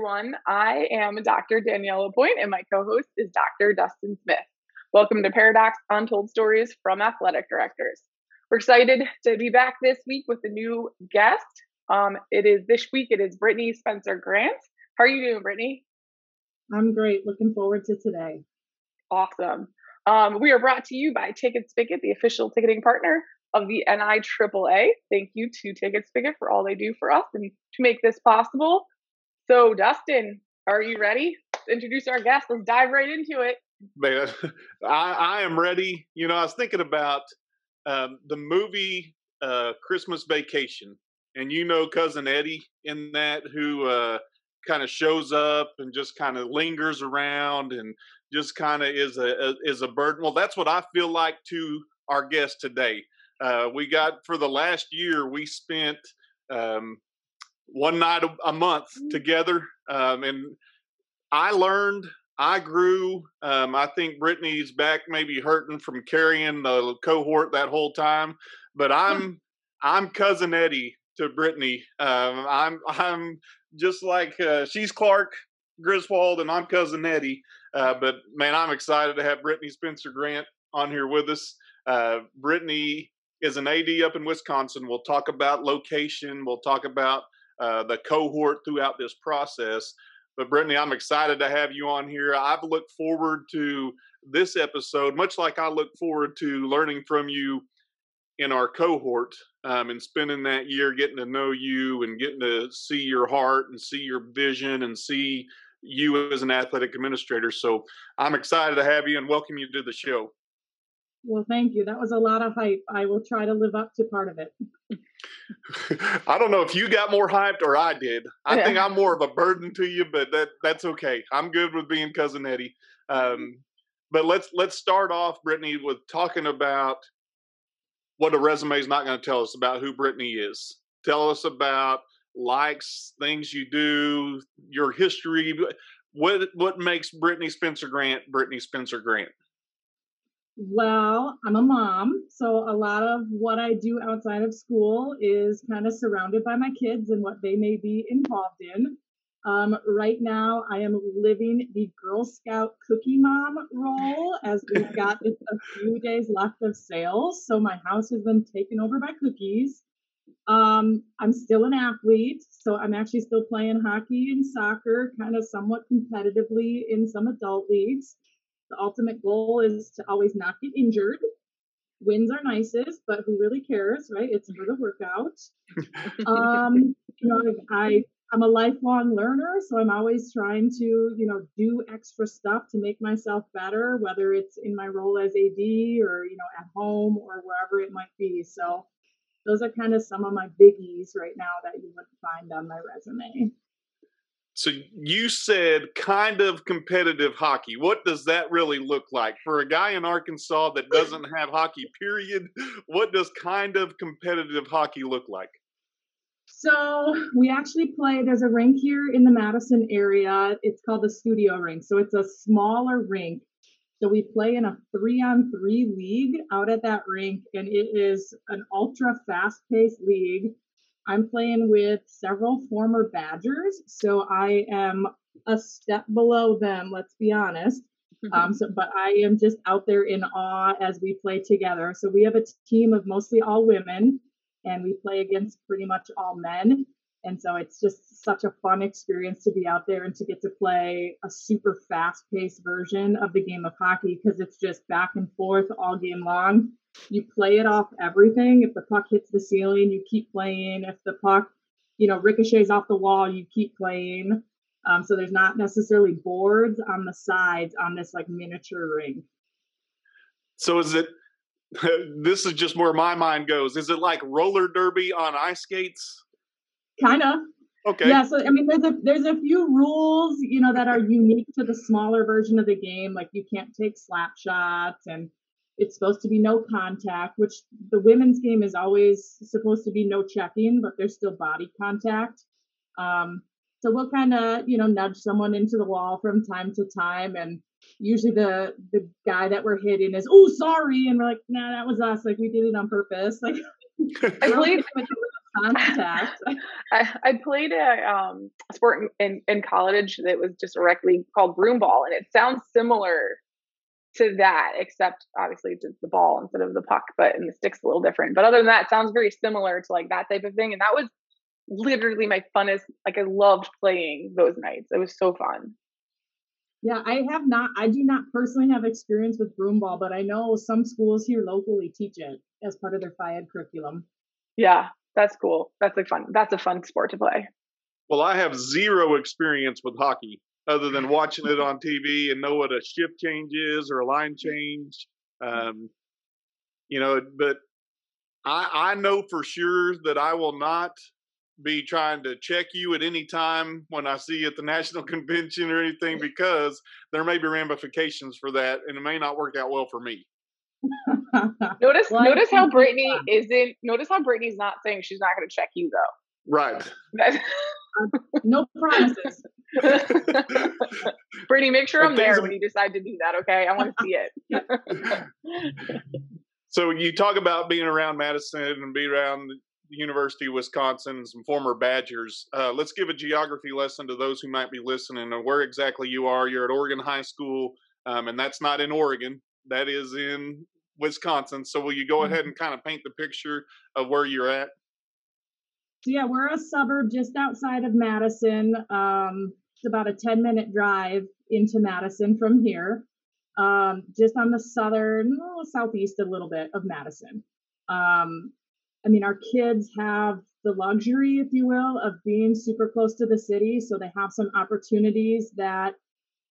Everyone, I am Dr. Danielle Lapointe and my co host is Dr. Dustin Smith. Welcome to Paradox Untold Stories from Athletic Directors. We're excited to be back this week with a new guest. Um, it is this week, it is Brittany Spencer Grant. How are you doing, Brittany? I'm great. Looking forward to today. Awesome. Um, we are brought to you by Ticket Spicket, the official ticketing partner of the NIAAA. Thank you to Ticket Spicket for all they do for us and to make this possible. So, Dustin, are you ready? Let's introduce our guest. Let's dive right into it. Man, I, I am ready. You know, I was thinking about um, the movie uh, Christmas Vacation, and you know cousin Eddie in that who uh, kind of shows up and just kind of lingers around and just kind of is a, a, is a burden. Well, that's what I feel like to our guest today. Uh, we got for the last year we spent um, one night a, month mm. together, um, and I learned. I grew. Um, I think Brittany's back maybe hurting from carrying the cohort that whole time, but I'm I'm cousin Eddie to Brittany. Um, I'm I'm just like uh, she's Clark Griswold and I'm cousin Eddie. Uh, but man, I'm excited to have Brittany Spencer Grant on here with us. Uh, Brittany is an AD up in Wisconsin. We'll talk about location. We'll talk about uh, the cohort throughout this process. But Brittany, I'm excited to have you on here. I've looked forward to this episode, much like I look forward to learning from you in our cohort um, and spending that year getting to know you and getting to see your heart and see your vision and see you as an athletic administrator. So I'm excited to have you and welcome you to the show. Well, thank you. That was a lot of hype. I will try to live up to part of it. I don't know if you got more hyped or I did. I yeah. think I'm more of a burden to you, but that that's okay. I'm good with being cousin Eddie. Um, but let's let's start off, Brittany, with talking about what a resume is not going to tell us about who Brittany is. Tell us about likes, things you do, your history. What what makes Brittany Spencer Grant Brittany Spencer Grant? Well, I'm a mom, so a lot of what I do outside of school is kind of surrounded by my kids and what they may be involved in. Um, right now, I am living the Girl Scout cookie mom role as we've got a few days left of sales. So my house has been taken over by cookies. Um, I'm still an athlete, so I'm actually still playing hockey and soccer, kind of somewhat competitively in some adult leagues. The ultimate goal is to always not get injured. Wins are nicest, but who really cares, right? It's for the workout. um, you know, I I'm a lifelong learner, so I'm always trying to, you know, do extra stuff to make myself better, whether it's in my role as AD or, you know, at home or wherever it might be. So those are kind of some of my biggies right now that you would find on my resume. So you said kind of competitive hockey. What does that really look like for a guy in Arkansas that doesn't have hockey? Period. What does kind of competitive hockey look like? So we actually play. There's a rink here in the Madison area. It's called the Studio Rink. So it's a smaller rink. So we play in a three-on-three league out at that rink, and it is an ultra fast-paced league. I'm playing with several former Badgers, so I am a step below them. Let's be honest. Mm-hmm. Um, so, but I am just out there in awe as we play together. So we have a team of mostly all women and we play against pretty much all men. And so it's just such a fun experience to be out there and to get to play a super fast paced version of the game of hockey because it's just back and forth all game long. You play it off everything. If the puck hits the ceiling, you keep playing. If the puck, you know, ricochets off the wall, you keep playing. Um, so there's not necessarily boards on the sides on this like miniature ring. So is it this is just where my mind goes. Is it like roller derby on ice skates? Kind of. Okay. Yeah. So I mean, there's a there's a few rules, you know, that are unique to the smaller version of the game. Like you can't take slap shots, and it's supposed to be no contact. Which the women's game is always supposed to be no checking, but there's still body contact. Um, so we'll kind of you know nudge someone into the wall from time to time, and usually the the guy that we're hitting is oh sorry and we're like nah that was us like we did it on purpose like I played contact. I, I played a, um, sport in, in, in college that was just directly called broomball, and it sounds similar to that, except obviously it's the ball instead of the puck, but and the stick's a little different. But other than that, it sounds very similar to like that type of thing. And that was literally my funnest. Like I loved playing those nights. It was so fun. Yeah, I have not. I do not personally have experience with broomball, but I know some schools here locally teach it as part of their phy ed curriculum. Yeah, that's cool. That's a fun. That's a fun sport to play. Well, I have zero experience with hockey other than watching it on TV and know what a shift change is or a line change. Um, you know, but I, I know for sure that I will not be trying to check you at any time when I see you at the national convention or anything because there may be ramifications for that and it may not work out well for me. notice well, notice how Brittany isn't notice how Brittany's not saying she's not gonna check you though. Right. no promises. Brittany, make sure I'm there when you decide to do that, okay? I want to see it. so you talk about being around Madison and being around the University of Wisconsin and some former Badgers. Uh, let's give a geography lesson to those who might be listening and where exactly you are. You're at Oregon High School, um, and that's not in Oregon. That is in Wisconsin. So will you go ahead mm-hmm. and kind of paint the picture of where you're at? So yeah, we're a suburb just outside of Madison. Um, it's about a 10 minute drive into Madison from here. Um, just on the southern, well, southeast a little bit of Madison. Um, I mean, our kids have the luxury, if you will, of being super close to the city. So they have some opportunities that,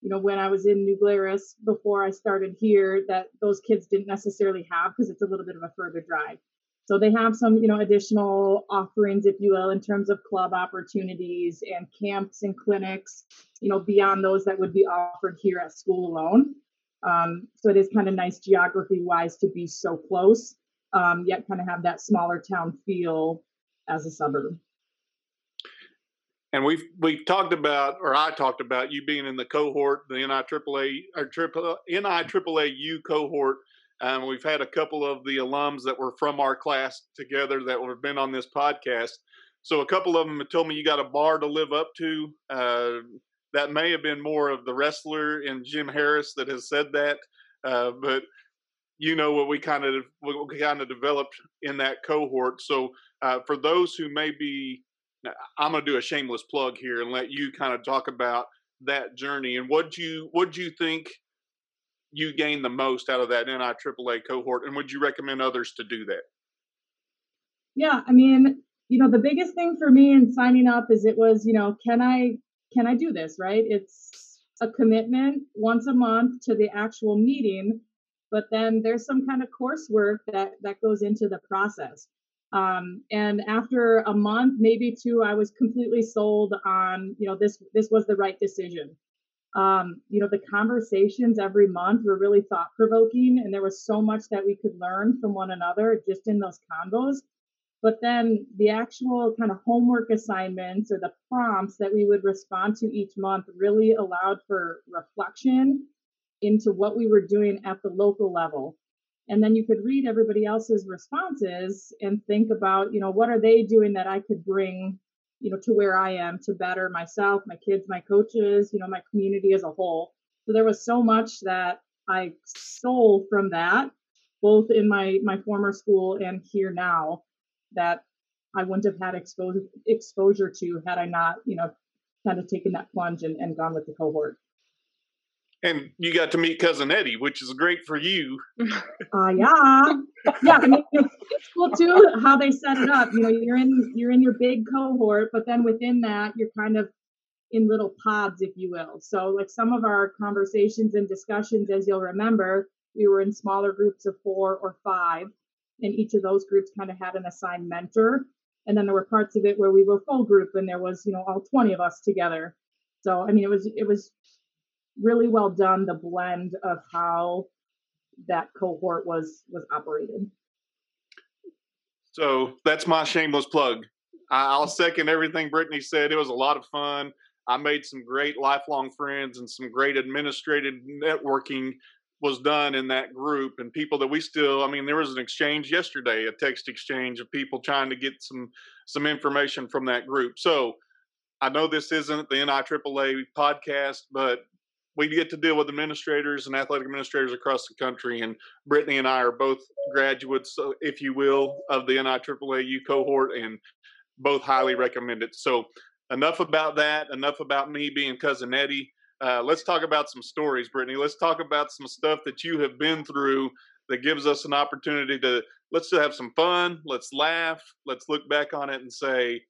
you know, when I was in New Glarus before I started here, that those kids didn't necessarily have because it's a little bit of a further drive. So they have some, you know, additional offerings, if you will, in terms of club opportunities and camps and clinics, you know, beyond those that would be offered here at school alone. Um, so it is kind of nice geography wise to be so close um, yet kind of have that smaller town feel as a suburb. And we've we've talked about, or I talked about you being in the cohort, the NIAAA or triple NIAAAU cohort. Um, we've had a couple of the alums that were from our class together that have been on this podcast. So a couple of them have told me you got a bar to live up to. Uh, that may have been more of the wrestler in Jim Harris that has said that. Uh, but you know what we kind of we kind of developed in that cohort. So uh, for those who may be, I'm going to do a shameless plug here and let you kind of talk about that journey and what you what do you think you gained the most out of that NIAAA cohort, and would you recommend others to do that? Yeah, I mean, you know, the biggest thing for me in signing up is it was, you know, can I can I do this? Right? It's a commitment once a month to the actual meeting but then there's some kind of coursework that that goes into the process um, and after a month maybe two i was completely sold on you know this this was the right decision um, you know the conversations every month were really thought provoking and there was so much that we could learn from one another just in those convos but then the actual kind of homework assignments or the prompts that we would respond to each month really allowed for reflection into what we were doing at the local level. And then you could read everybody else's responses and think about, you know, what are they doing that I could bring, you know, to where I am to better myself, my kids, my coaches, you know, my community as a whole. So there was so much that I stole from that, both in my my former school and here now, that I wouldn't have had exposure exposure to had I not, you know, kind of taken that plunge and, and gone with the cohort and you got to meet cousin Eddie, which is great for you. Uh, yeah, yeah. I mean, it's, cool too how they set it up. You know, you're in you're in your big cohort, but then within that, you're kind of in little pods, if you will. So, like some of our conversations and discussions, as you'll remember, we were in smaller groups of four or five, and each of those groups kind of had an assigned mentor. And then there were parts of it where we were full group, and there was you know all 20 of us together. So, I mean, it was it was really well done the blend of how that cohort was was operated. So that's my shameless plug. I'll second everything Brittany said. It was a lot of fun. I made some great lifelong friends and some great administrative networking was done in that group and people that we still i mean there was an exchange yesterday a text exchange of people trying to get some some information from that group so i know this isn't the niaaa podcast but we get to deal with administrators and athletic administrators across the country and brittany and i are both graduates if you will of the niaaa cohort and both highly recommend it so enough about that enough about me being cousin eddie uh, let's talk about some stories, Brittany. Let's talk about some stuff that you have been through that gives us an opportunity to let's have some fun. Let's laugh. Let's look back on it and say,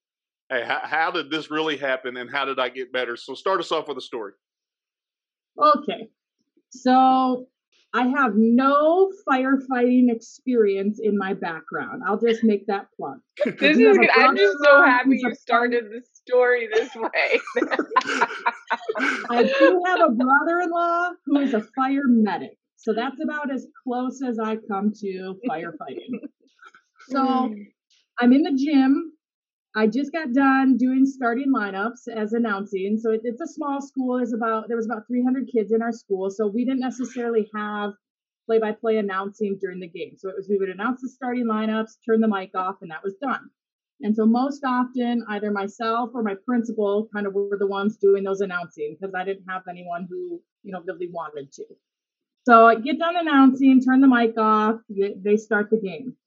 hey, how, how did this really happen and how did I get better? So start us off with a story. Okay. So I have no firefighting experience in my background. I'll just make that plug. this is good. I'm just so happy you started the story this way. I do have a brother-in-law who is a fire medic. So that's about as close as I come to firefighting. So hmm. I'm in the gym. I just got done doing starting lineups as announcing. So it, it's a small school. There's about there was about 300 kids in our school, so we didn't necessarily have play-by-play announcing during the game. So it was we would announce the starting lineups, turn the mic off, and that was done. And so most often, either myself or my principal kind of were the ones doing those announcing because I didn't have anyone who you know really wanted to. So I get done announcing, turn the mic off, they start the game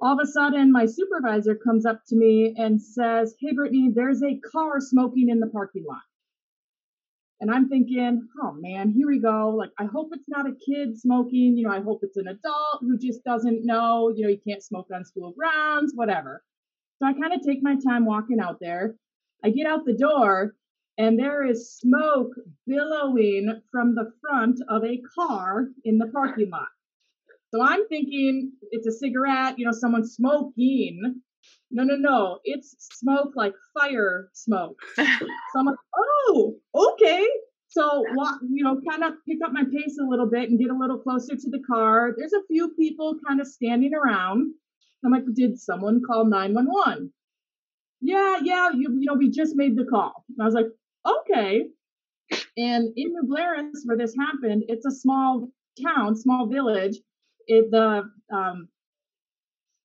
all of a sudden my supervisor comes up to me and says, Hey, Brittany, there's a car smoking in the parking lot. And I'm thinking, oh man, here we go. Like, I hope it's not a kid smoking. You know, I hope it's an adult who just doesn't know, you know, you can't smoke on school grounds, whatever. So I kind of take my time walking out there. I get out the door and there is smoke billowing from the front of a car in the parking lot. So I'm thinking it's a cigarette, you know, someone smoking. No, no, no. It's smoke like fire smoke. so I'm like, oh, okay. So walk, you know, kind of pick up my pace a little bit and get a little closer to the car. There's a few people kind of standing around. I'm like, did someone call 911? Yeah, yeah, you, you know, we just made the call. And I was like, okay. And in New Glarus, where this happened, it's a small town, small village it, the um,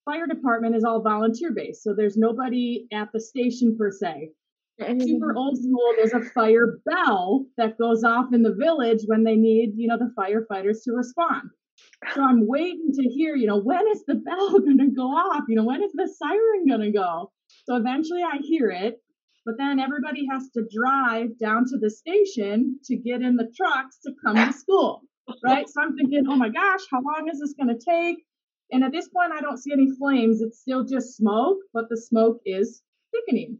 fire department is all volunteer based, so there's nobody at the station per se. Super old school. There's a fire bell that goes off in the village when they need, you know, the firefighters to respond. So I'm waiting to hear, you know, when is the bell going to go off? You know, when is the siren going to go? So eventually I hear it, but then everybody has to drive down to the station to get in the trucks to come to school right? So I'm thinking, oh my gosh, how long is this going to take? And at this point, I don't see any flames. It's still just smoke, but the smoke is thickening.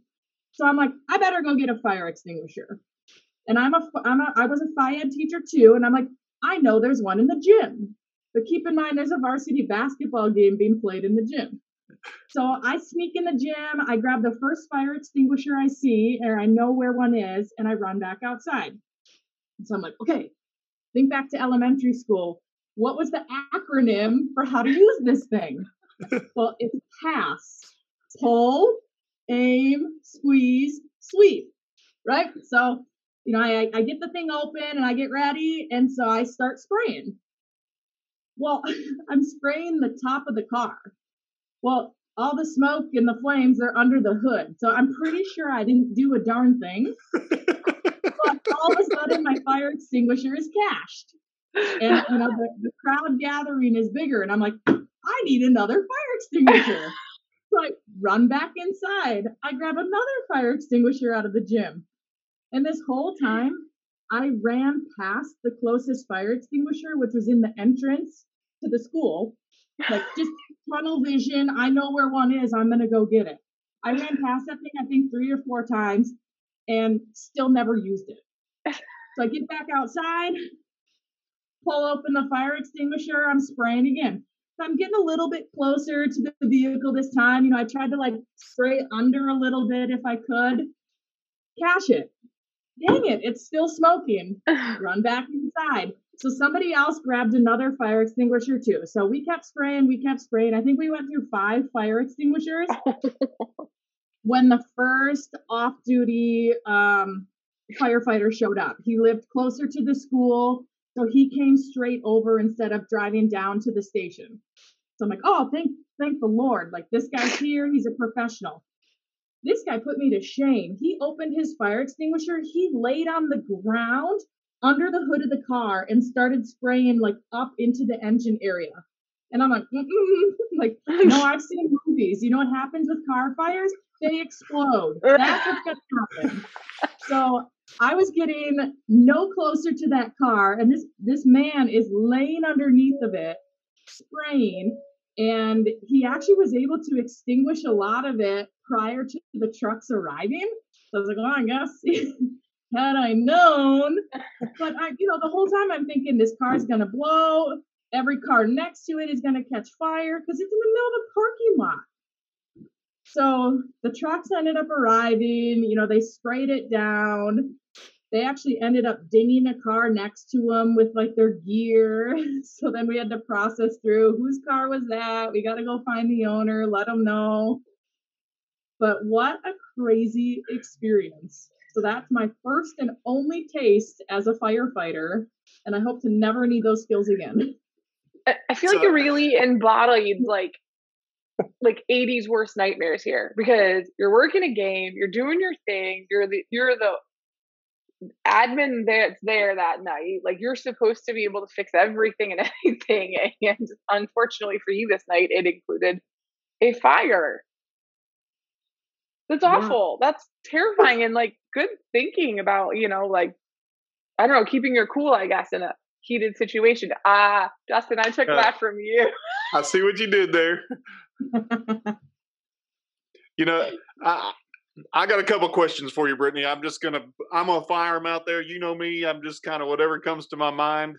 So I'm like, I better go get a fire extinguisher. And I'm a, I'm a, I was a phy ed teacher too. And I'm like, I know there's one in the gym. But keep in mind, there's a varsity basketball game being played in the gym. So I sneak in the gym. I grab the first fire extinguisher I see, or I know where one is, and I run back outside. So I'm like, okay, Think back to elementary school. What was the acronym for how to use this thing? well, it's PASS. Pull, aim, squeeze, sweep. Right? So, you know, I, I get the thing open and I get ready. And so I start spraying. Well, I'm spraying the top of the car. Well, all the smoke and the flames are under the hood. So I'm pretty sure I didn't do a darn thing. all of a sudden my fire extinguisher is cashed. And you know, the, the crowd gathering is bigger. And I'm like, I need another fire extinguisher. So I run back inside. I grab another fire extinguisher out of the gym. And this whole time, I ran past the closest fire extinguisher, which was in the entrance to the school. Like just tunnel vision. I know where one is. I'm going to go get it. I ran past that thing, I think, three or four times and still never used it. So I get back outside, pull open the fire extinguisher, I'm spraying again. So I'm getting a little bit closer to the vehicle this time. You know, I tried to like spray under a little bit if I could. Cash it. Dang it, it's still smoking. Run back inside. So somebody else grabbed another fire extinguisher too. So we kept spraying, we kept spraying. I think we went through five fire extinguishers. when the first off duty um, firefighter showed up. He lived closer to the school. So he came straight over instead of driving down to the station. So I'm like, oh, thank thank the Lord. Like this guy's here, he's a professional. This guy put me to shame. He opened his fire extinguisher, he laid on the ground under the hood of the car and started spraying like up into the engine area. And I'm like, Mm-mm. like, no, I've seen movies. You know what happens with car fires? They explode. That's what's gonna happen. So I was getting no closer to that car, and this this man is laying underneath of it, spraying, and he actually was able to extinguish a lot of it prior to the trucks arriving. So I was like, oh, I guess had I known. But I, you know, the whole time I'm thinking this car's gonna blow. Every car next to it is gonna catch fire because it's in the middle of a parking lot. So the trucks ended up arriving. You know, they sprayed it down. They actually ended up dinging a car next to them with like their gear. So then we had to process through whose car was that. We got to go find the owner, let them know. But what a crazy experience. So that's my first and only taste as a firefighter. And I hope to never need those skills again. I feel so, like you really embodied like like ADs worst nightmares here because you're working a game, you're doing your thing, you're the you're the admin that's there that night. Like you're supposed to be able to fix everything and anything. And unfortunately for you this night, it included a fire. That's awful. Yeah. That's terrifying and like good thinking about, you know, like I don't know, keeping your cool, I guess, in a heated situation. Ah, Dustin, I took uh, that from you. I see what you did there. you know, I I got a couple questions for you, Brittany. I'm just gonna I'm gonna fire them out there. You know me. I'm just kind of whatever comes to my mind.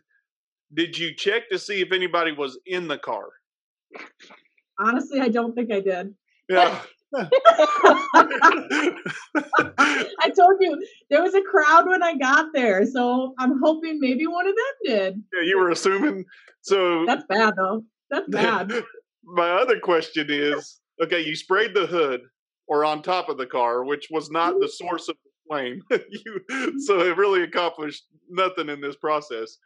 Did you check to see if anybody was in the car? Honestly, I don't think I did. Yeah. I told you there was a crowd when I got there, so I'm hoping maybe one of them did. Yeah, you were assuming. So that's bad, though. That's bad. My other question is: Okay, you sprayed the hood or on top of the car, which was not the mm-hmm. source of the flame. you, so it really accomplished nothing in this process.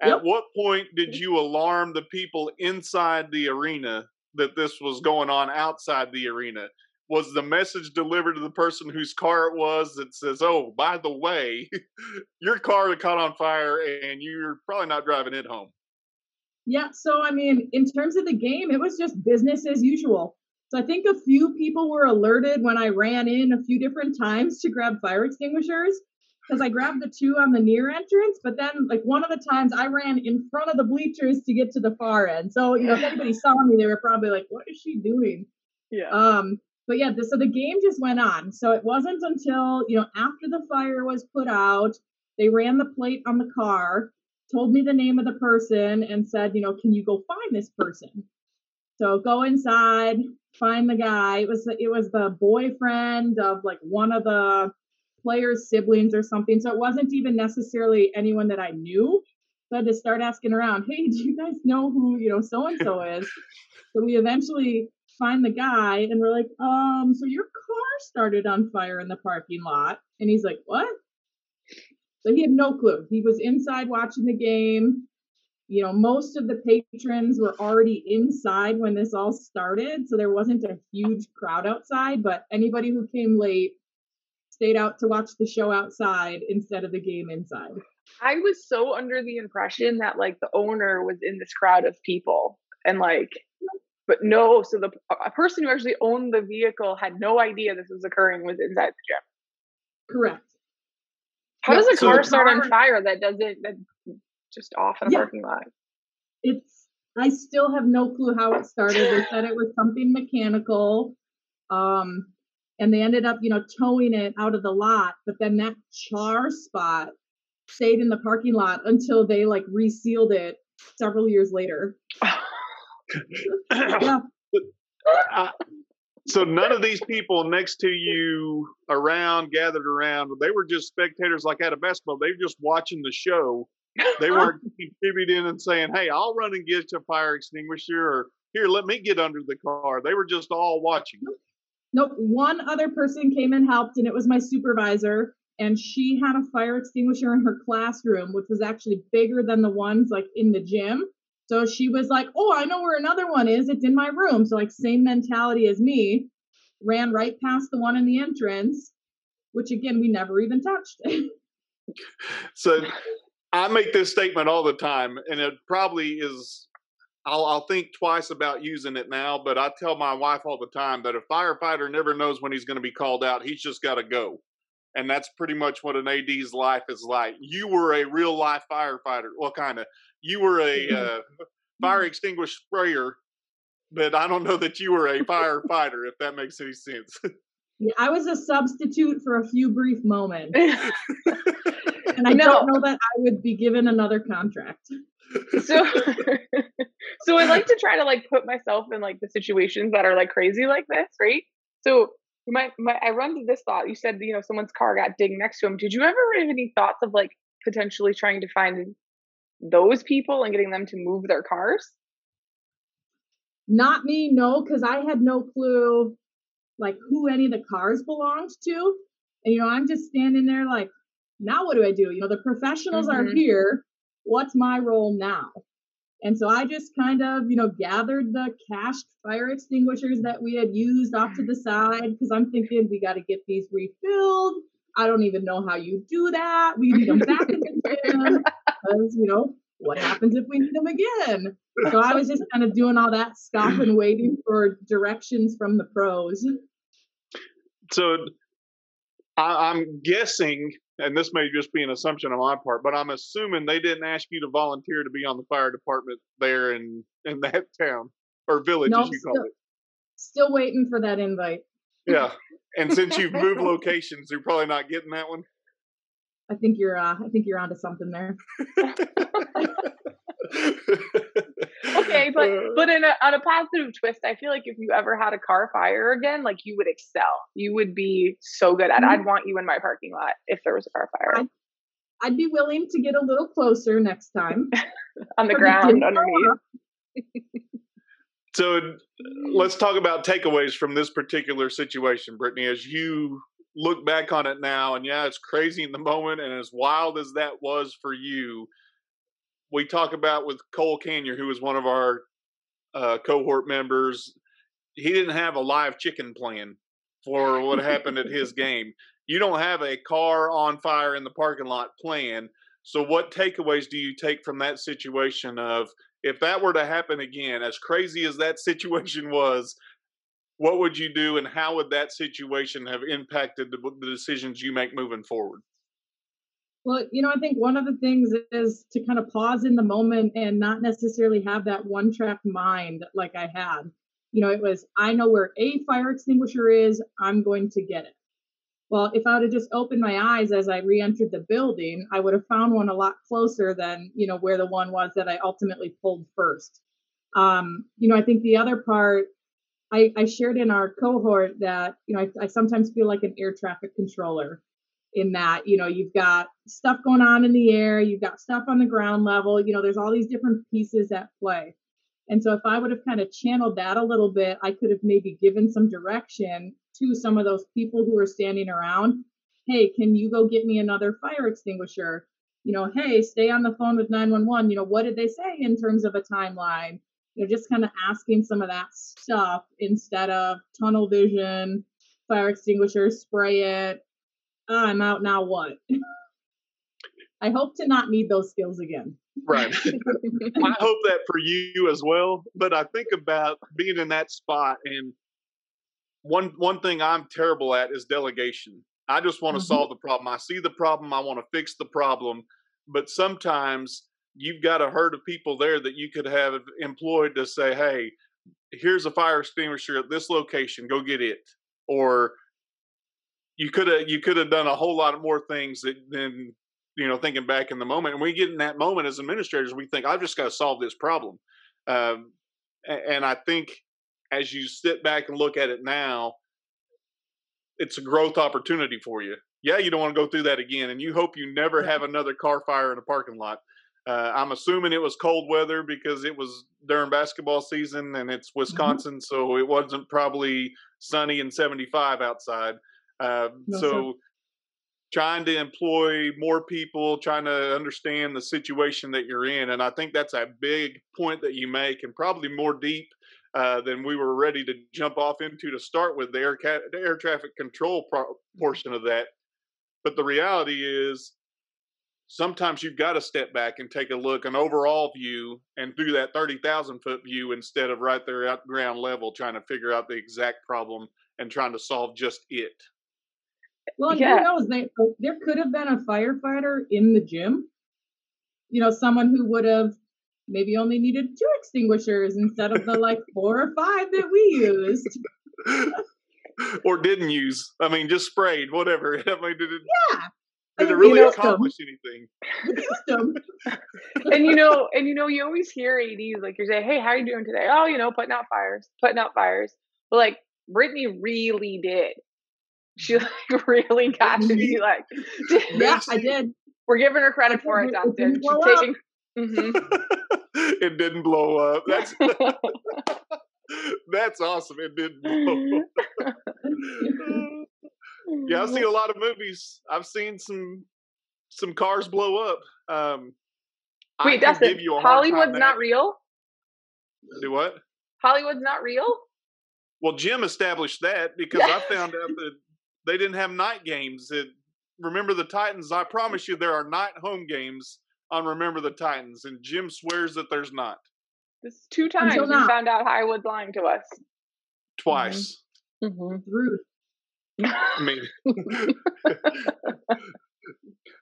At yep. what point did mm-hmm. you alarm the people inside the arena that this was going on outside the arena? Was the message delivered to the person whose car it was that says, "Oh, by the way, your car caught on fire and you're probably not driving it home"? Yeah, so I mean, in terms of the game, it was just business as usual. So I think a few people were alerted when I ran in a few different times to grab fire extinguishers because I grabbed the two on the near entrance, but then like one of the times I ran in front of the bleachers to get to the far end. So, you know, if anybody saw me, they were probably like, what is she doing? Yeah. Um, but yeah, the, so the game just went on. So it wasn't until, you know, after the fire was put out, they ran the plate on the car, told me the name of the person and said, you know, can you go find this person? So go inside, find the guy. It was it was the boyfriend of like one of the players' siblings or something. So it wasn't even necessarily anyone that I knew. So I had to start asking around, hey, do you guys know who, you know, so and so is? so we eventually find the guy and we're like, um, so your car started on fire in the parking lot. And he's like, What? So he had no clue. He was inside watching the game you know, most of the patrons were already inside when this all started, so there wasn't a huge crowd outside, but anybody who came late stayed out to watch the show outside instead of the game inside. I was so under the impression that like the owner was in this crowd of people and like but no, so the a person who actually owned the vehicle had no idea this was occurring was inside the gym. Correct. How yeah, does a so car start on fire that doesn't that just off in a yeah. parking lot. It's I still have no clue how it started. They said it was something mechanical. Um and they ended up, you know, towing it out of the lot, but then that char spot stayed in the parking lot until they like resealed it several years later. yeah. Uh, so none of these people next to you around gathered around they were just spectators like at a basketball they were just watching the show they weren't contributing and saying, "Hey, I'll run and get a fire extinguisher," or "Here, let me get under the car." They were just all watching. Nope. One other person came and helped, and it was my supervisor. and she had a fire extinguisher in her classroom, which was actually bigger than the ones like in the gym. So she was like, "Oh, I know where another one is. It's in my room." So like same mentality as me, ran right past the one in the entrance, which again we never even touched. so I make this statement all the time, and it probably is. I'll, I'll think twice about using it now, but I tell my wife all the time that a firefighter never knows when he's going to be called out. He's just got to go. And that's pretty much what an AD's life is like. You were a real life firefighter. Well, kind of. You were a uh, fire extinguisher sprayer, but I don't know that you were a firefighter, if that makes any sense. Yeah, I was a substitute for a few brief moments. and I no. don't know that I would be given another contract. So so I like to try to like put myself in like the situations that are like crazy like this, right? So my, my I run to this thought. You said you know someone's car got dinged next to him. Did you ever have any thoughts of like potentially trying to find those people and getting them to move their cars? Not me, no, because I had no clue like who any of the cars belonged to. And you know, I'm just standing there like, now what do I do? You know, the professionals mm-hmm. are here. What's my role now? And so I just kind of, you know, gathered the cached fire extinguishers that we had used off to the side because I'm thinking we got to get these refilled. I don't even know how you do that. We need them back in the gym because, you know, what happens if we need them again? So I was just kind of doing all that stuff and waiting for directions from the pros. So I, I'm guessing, and this may just be an assumption on my part, but I'm assuming they didn't ask you to volunteer to be on the fire department there in in that town or village, as you still, call it. Still waiting for that invite. Yeah, and since you've moved locations, you're probably not getting that one. I think you're. Uh, I think you're onto something there. okay, but uh. but in a, on a positive twist, I feel like if you ever had a car fire again, like you would excel. You would be so good at. it. I'd mm-hmm. want you in my parking lot if there was a car fire. I'd, I'd be willing to get a little closer next time. on the ground underneath. so let's talk about takeaways from this particular situation, Brittany. As you look back on it now, and yeah, it's crazy in the moment, and as wild as that was for you, we talk about with Cole Canyer, who was one of our uh, cohort members. He didn't have a live chicken plan for what happened at his game. You don't have a car on fire in the parking lot plan. So, what takeaways do you take from that situation? Of if that were to happen again, as crazy as that situation was, what would you do, and how would that situation have impacted the, the decisions you make moving forward? Well, you know, I think one of the things is to kind of pause in the moment and not necessarily have that one track mind like I had. You know, it was, I know where a fire extinguisher is, I'm going to get it. Well, if I would have just opened my eyes as I re entered the building, I would have found one a lot closer than, you know, where the one was that I ultimately pulled first. Um, you know, I think the other part I, I shared in our cohort that, you know, I, I sometimes feel like an air traffic controller in that you know you've got stuff going on in the air you've got stuff on the ground level you know there's all these different pieces at play. And so if i would have kind of channeled that a little bit i could have maybe given some direction to some of those people who are standing around. Hey can you go get me another fire extinguisher? You know hey stay on the phone with 911 you know what did they say in terms of a timeline you know just kind of asking some of that stuff instead of tunnel vision fire extinguisher spray it oh, I'm out now. What? I hope to not need those skills again. Right. I hope that for you as well. But I think about being in that spot, and one one thing I'm terrible at is delegation. I just want to mm-hmm. solve the problem. I see the problem. I want to fix the problem. But sometimes you've got a herd of people there that you could have employed to say, "Hey, here's a fire extinguisher at this location. Go get it." Or you could have you could have done a whole lot more things that, than you know thinking back in the moment. And we get in that moment as administrators, we think I've just got to solve this problem. Um, and I think as you sit back and look at it now, it's a growth opportunity for you. Yeah, you don't want to go through that again, and you hope you never have another car fire in a parking lot. Uh, I'm assuming it was cold weather because it was during basketball season and it's mm-hmm. Wisconsin, mm-hmm. so it wasn't probably sunny and 75 outside. Um, no, so, trying to employ more people, trying to understand the situation that you're in. And I think that's a big point that you make, and probably more deep uh, than we were ready to jump off into to start with the air, ca- the air traffic control pro- portion of that. But the reality is, sometimes you've got to step back and take a look, an overall view, and do that 30,000 foot view instead of right there at ground level trying to figure out the exact problem and trying to solve just it. Well, yeah. who knows? They, oh, there could have been a firefighter in the gym. You know, someone who would have maybe only needed two extinguishers instead of the like four or five that we used. or didn't use. I mean, just sprayed, whatever. I mean, did it, yeah. Did it really accomplish them. anything? and you know, and you know, you always hear ADs like you're saying, "Hey, how are you doing today?" Oh, you know, putting out fires, putting out fires. But like Brittany really did. She like really got to be like, yeah, I did. We're giving her credit for it, Dustin. She's taking. Mm-hmm. it didn't blow up. That's that's awesome. It didn't blow up. Yeah, I've seen a lot of movies. I've seen some some cars blow up. Um, Wait, Dustin, Hollywood's not real. Do what? Hollywood's not real. Well, Jim established that because I found out that they didn't have night games. It, remember the Titans? I promise you, there are night home games on Remember the Titans, and Jim swears that there's not. This is two times we found out Hollywood's lying to us. Twice. Mm-hmm. Mm-hmm. Rude. I mean,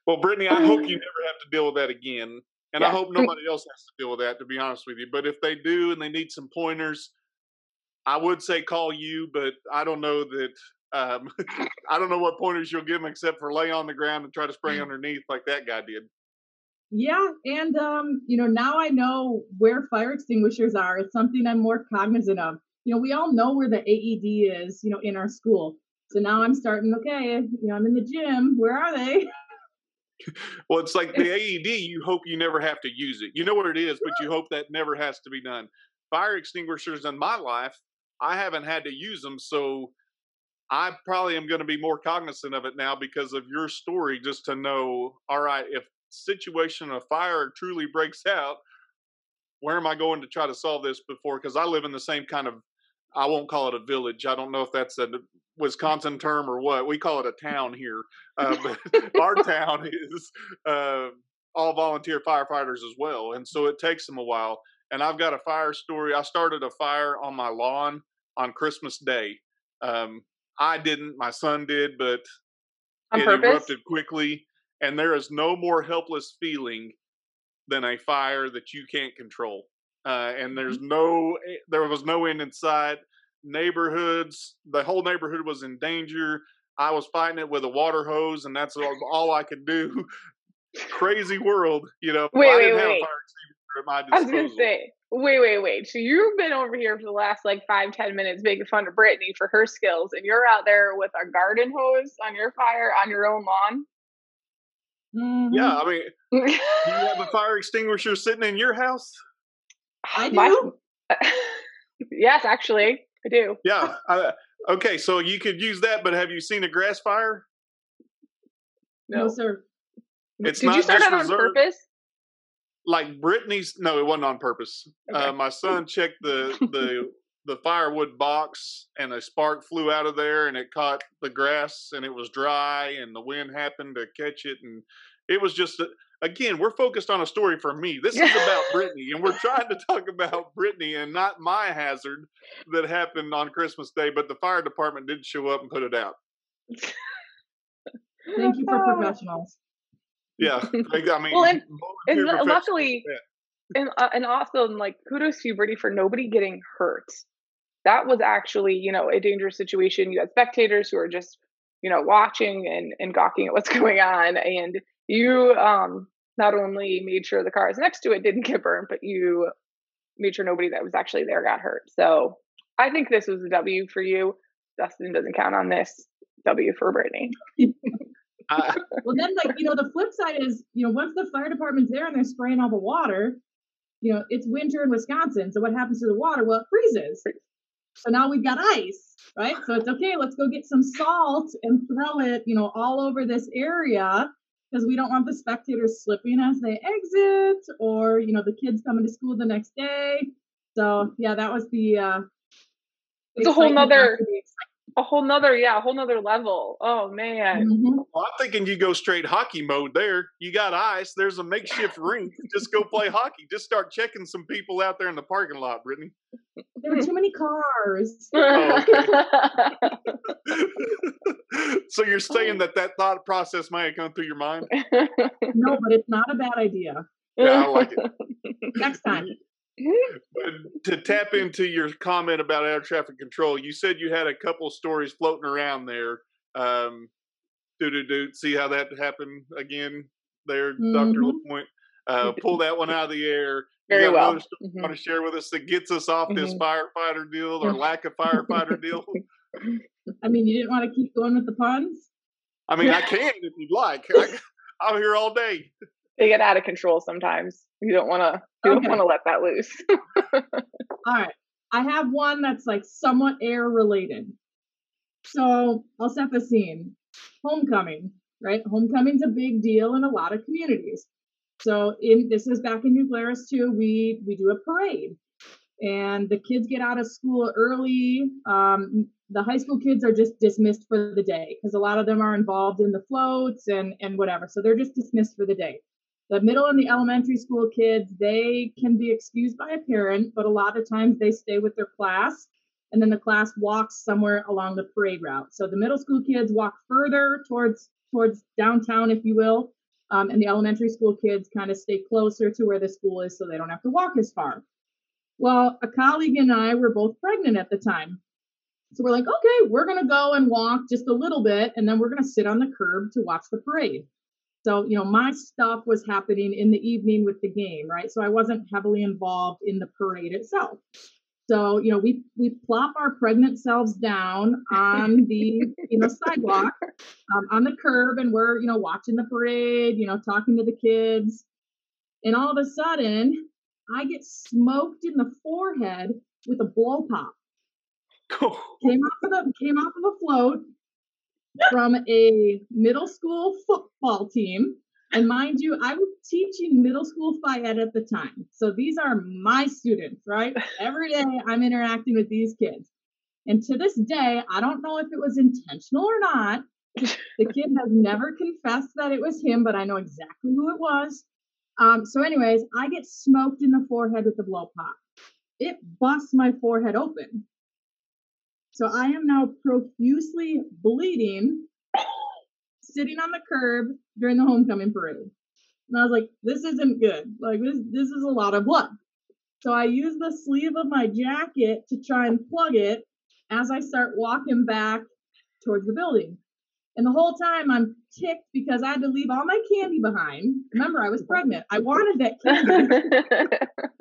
well, Brittany, I hope you never have to deal with that again. And yeah. I hope nobody else has to deal with that, to be honest with you. But if they do and they need some pointers, I would say call you, but I don't know that. Um, I don't know what pointers you'll give them except for lay on the ground and try to spring underneath like that guy did. Yeah, and um, you know, now I know where fire extinguishers are. It's something I'm more cognizant of. You know, we all know where the AED is, you know, in our school. So now I'm starting, okay, you know, I'm in the gym. Where are they? well, it's like the AED, you hope you never have to use it. You know what it is, but you hope that never has to be done. Fire extinguishers in my life, I haven't had to use them. So I probably am going to be more cognizant of it now because of your story, just to know, all right, if situation of fire truly breaks out, where am I going to try to solve this before? Because I live in the same kind of, I won't call it a village. I don't know if that's a Wisconsin term or what. We call it a town here. Uh, but our town is uh, all volunteer firefighters as well. And so it takes them a while. And I've got a fire story. I started a fire on my lawn on Christmas Day. Um, I didn't, my son did, but on it purpose? erupted quickly. And there is no more helpless feeling than a fire that you can't control. Uh, and there's mm-hmm. no, eh, there was no end in sight. Neighborhoods, the whole neighborhood was in danger. I was fighting it with a water hose, and that's all, all I could do. Crazy world, you know. Wait, wait, wait. I was gonna say, wait, wait, wait. So you've been over here for the last like five, ten minutes making fun of Brittany for her skills, and you're out there with a garden hose on your fire on your own lawn. Mm-hmm. Yeah, I mean, do you have a fire extinguisher sitting in your house? I do. My, yes, actually, I do. Yeah. I, okay, so you could use that, but have you seen a grass fire? No, no sir. It's Did not you start that on purpose? Like Brittany's, no, it wasn't on purpose. Okay. Uh, my son checked the the the firewood box and a spark flew out of there and it caught the grass and it was dry and the wind happened to catch it and it was just again we're focused on a story for me. This is about brittany and we're trying to talk about brittany and not my hazard that happened on christmas day but the fire department did show up and put it out. Thank you for professionals. Yeah i mean well, and, and luckily and uh, and also like kudos to you, Brittany, for nobody getting hurt. That was actually, you know, a dangerous situation. You had spectators who are just, you know, watching and, and gawking at what's going on. And you um, not only made sure the cars next to it didn't get burned, but you made sure nobody that was actually there got hurt. So I think this was a W for you. Dustin doesn't count on this. W for Brittany. uh, well, then, like, you know, the flip side is, you know, once the fire department's there and they're spraying all the water, you know, it's winter in Wisconsin. So what happens to the water? Well, it freezes. So now we've got ice, right? So it's okay. Let's go get some salt and throw it, you know, all over this area because we don't want the spectators slipping as they exit or, you know, the kids coming to school the next day. So yeah, that was the uh, it's a whole nother a whole nother yeah a whole nother level. Oh man. Mm-hmm. well, i'm thinking you go straight hockey mode there. You got ice. There's a makeshift rink. Just go play hockey. Just start checking some people out there in the parking lot brittany. There were too many cars. Oh, so you're saying that that thought process might have come through your mind? No but it's not a bad idea. Yeah i like it. Next time to tap into your comment about air traffic control, you said you had a couple stories floating around there. Um, do do do. See how that happened again there, mm-hmm. Doctor Lapointe. Uh, pull that one out of the air. Very you well. Mm-hmm. Want to share with us that gets us off this mm-hmm. firefighter deal or lack of firefighter deal? I mean, you didn't want to keep going with the puns. I mean, I can if you'd like. I, I'm here all day they get out of control sometimes. You don't want to. You okay. don't want to let that loose. All right, I have one that's like somewhat air related. So I'll set the scene. Homecoming, right? Homecoming's a big deal in a lot of communities. So in this is back in New Glarus too. We we do a parade, and the kids get out of school early. Um, the high school kids are just dismissed for the day because a lot of them are involved in the floats and and whatever. So they're just dismissed for the day the middle and the elementary school kids they can be excused by a parent but a lot of times they stay with their class and then the class walks somewhere along the parade route. So the middle school kids walk further towards towards downtown if you will um, and the elementary school kids kind of stay closer to where the school is so they don't have to walk as far. Well a colleague and i were both pregnant at the time. So we're like okay we're going to go and walk just a little bit and then we're going to sit on the curb to watch the parade so, you know, my stuff was happening in the evening with the game, right? So I wasn't heavily involved in the parade itself. So, you know, we we plop our pregnant selves down on the you know sidewalk, um, on the curb, and we're you know watching the parade, you know, talking to the kids, and all of a sudden, I get smoked in the forehead with a blow pop. Cool. came off of the came off of a float, from a middle school football team. And mind you, I was teaching middle school phy ed at the time. So these are my students, right? Every day I'm interacting with these kids. And to this day, I don't know if it was intentional or not. The kid has never confessed that it was him, but I know exactly who it was. Um, so, anyways, I get smoked in the forehead with the blow pop. It busts my forehead open. So I am now profusely bleeding, sitting on the curb during the homecoming parade. And I was like, this isn't good. Like this this is a lot of blood. So I use the sleeve of my jacket to try and plug it as I start walking back towards the building. And the whole time I'm ticked because I had to leave all my candy behind. Remember, I was pregnant. I wanted that candy.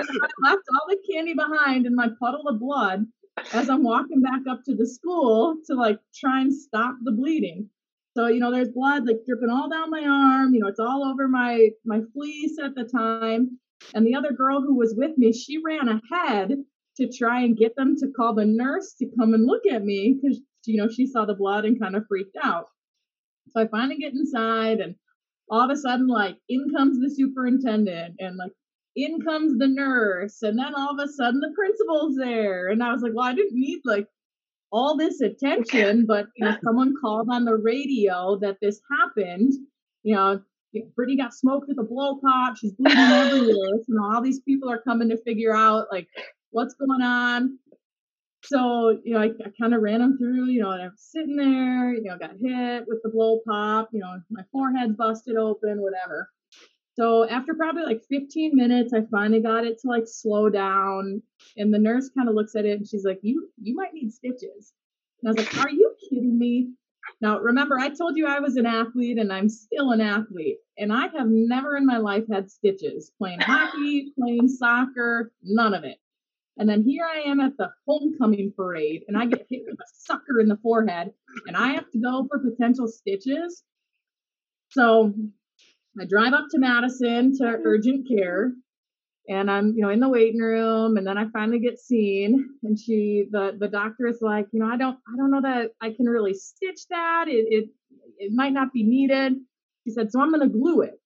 I left all the candy behind in my puddle of blood as I'm walking back up to the school to like try and stop the bleeding. So, you know, there's blood like dripping all down my arm, you know, it's all over my my fleece at the time. And the other girl who was with me, she ran ahead to try and get them to call the nurse to come and look at me because you know she saw the blood and kind of freaked out. So I finally get inside and all of a sudden like in comes the superintendent and like in comes the nurse and then all of a sudden the principal's there and i was like well i didn't need like all this attention but you know someone called on the radio that this happened you know Brittany got smoked with a blow pop. She's bleeding everywhere. You know, all these people are coming to figure out like what's going on. So, you know, I, I kind of ran them through, you know, and I'm sitting there, you know, got hit with the blow pop, you know, my forehead busted open, whatever. So after probably like 15 minutes, I finally got it to like slow down. And the nurse kind of looks at it and she's like, You you might need stitches. And I was like, Are you kidding me? Now remember, I told you I was an athlete and I'm still an athlete. And I have never in my life had stitches playing hockey, playing soccer, none of it. And then here I am at the homecoming parade and I get hit with a sucker in the forehead and I have to go for potential stitches. So I drive up to Madison to mm-hmm. urgent care. and I'm, you know, in the waiting room and then I finally get seen and she the the doctor is like, you know, I don't I don't know that I can really stitch that. It it it might not be needed. She said, so I'm gonna glue it.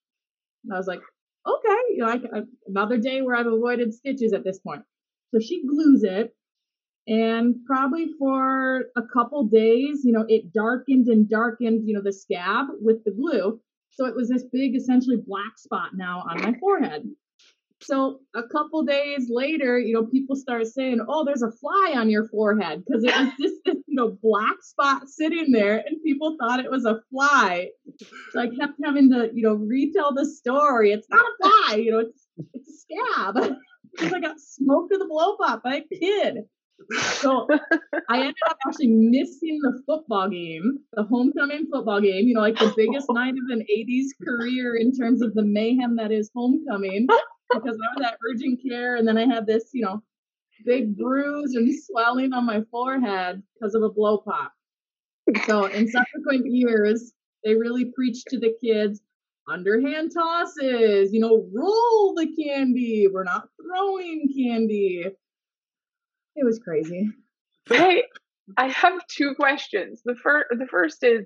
And I was like, okay, you know, I, I, another day where I've avoided stitches at this point. So she glues it and probably for a couple days, you know, it darkened and darkened, you know, the scab with the glue. So it was this big, essentially black spot now on my forehead. So a couple days later, you know, people start saying, "Oh, there's a fly on your forehead," because it was just this, you know, black spot sitting there, and people thought it was a fly. So I kept having to, you know, retell the story. It's not a fly, you know, it's it's a scab because I got smoked with a blow pop by a kid. So I ended up actually missing the football game, the homecoming football game, you know, like the biggest night of an AD's career in terms of the mayhem that is homecoming because I was at urgent care and then I had this, you know, big bruise and swelling on my forehead because of a blow pop. So in subsequent years, they really preached to the kids underhand tosses, you know, roll the candy. We're not throwing candy. It was crazy. Hey, I have two questions. The first the first is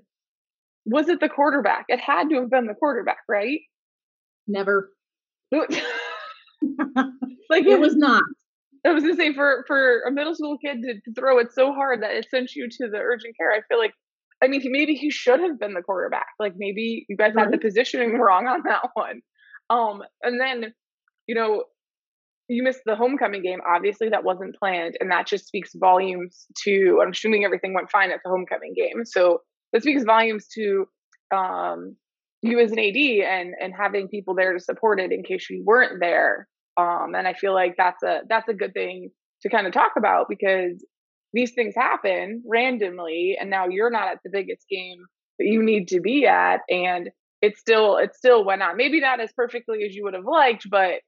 was it the quarterback? It had to have been the quarterback, right? Never. like it was not. I was gonna say for for a middle school kid to, to, throw it so hard that it sent you to the urgent care. I feel like, I mean, maybe he should have been the quarterback. Like maybe you guys had the positioning wrong on that one. Um, and then, you know, you missed the homecoming game. Obviously, that wasn't planned, and that just speaks volumes to. I'm assuming everything went fine at the homecoming game, so that speaks volumes to um, you as an AD and and having people there to support it in case you weren't there. Um, and I feel like that's a that's a good thing to kind of talk about because these things happen randomly, and now you're not at the biggest game that you need to be at, and it still it still went on. Maybe not as perfectly as you would have liked, but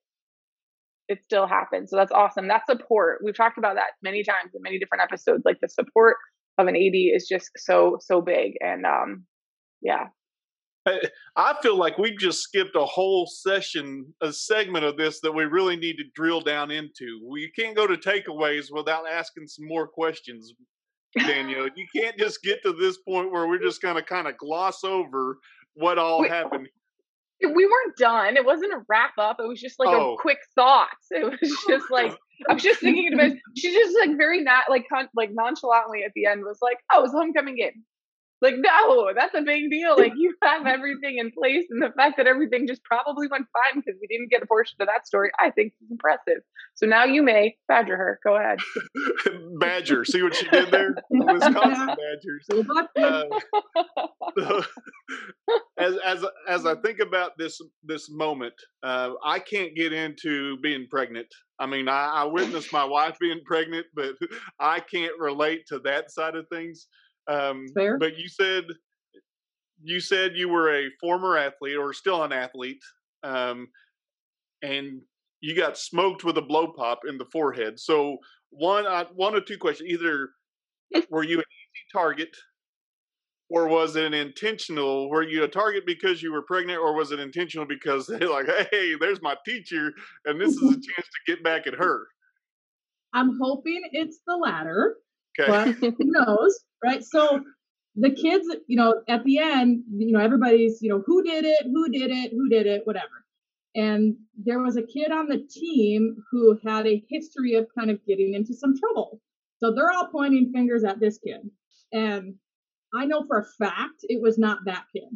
it still happens. So that's awesome. That support we've talked about that many times in many different episodes. Like the support of an AD is just so so big, and um, yeah, I feel like we've just skipped a whole session, a segment of this that we really need to drill down into. We can't go to takeaways without asking some more questions, Daniel. you can't just get to this point where we're just going to kind of gloss over what all we, happened. We weren't done. It wasn't a wrap up. It was just like oh. a quick thoughts. It was just like I was just thinking about. She just like very not like con- like nonchalantly at the end was like, "Oh, it's a homecoming game." Like, no, that's a big deal. Like, you have everything in place, and the fact that everything just probably went fine because we didn't get a portion of that story, I think is impressive. So now you may badger her. Go ahead. badger. See what she did there? Wisconsin Badgers. Uh, so, as as as I think about this this moment, uh, I can't get into being pregnant. I mean, I, I witnessed my wife being pregnant, but I can't relate to that side of things. Um, Fair. But you said you said you were a former athlete or still an athlete, um, and you got smoked with a blow pop in the forehead. So one, I, one or two questions: either were you an easy target, or was it an intentional? Were you a target because you were pregnant, or was it intentional because they're like, "Hey, there's my teacher, and this is a chance to get back at her"? I'm hoping it's the latter. Okay. But who knows? right? So the kids, you know, at the end, you know, everybody's, you know, who did it, who did it, who did it, whatever. And there was a kid on the team who had a history of kind of getting into some trouble. So they're all pointing fingers at this kid. And I know for a fact it was not that kid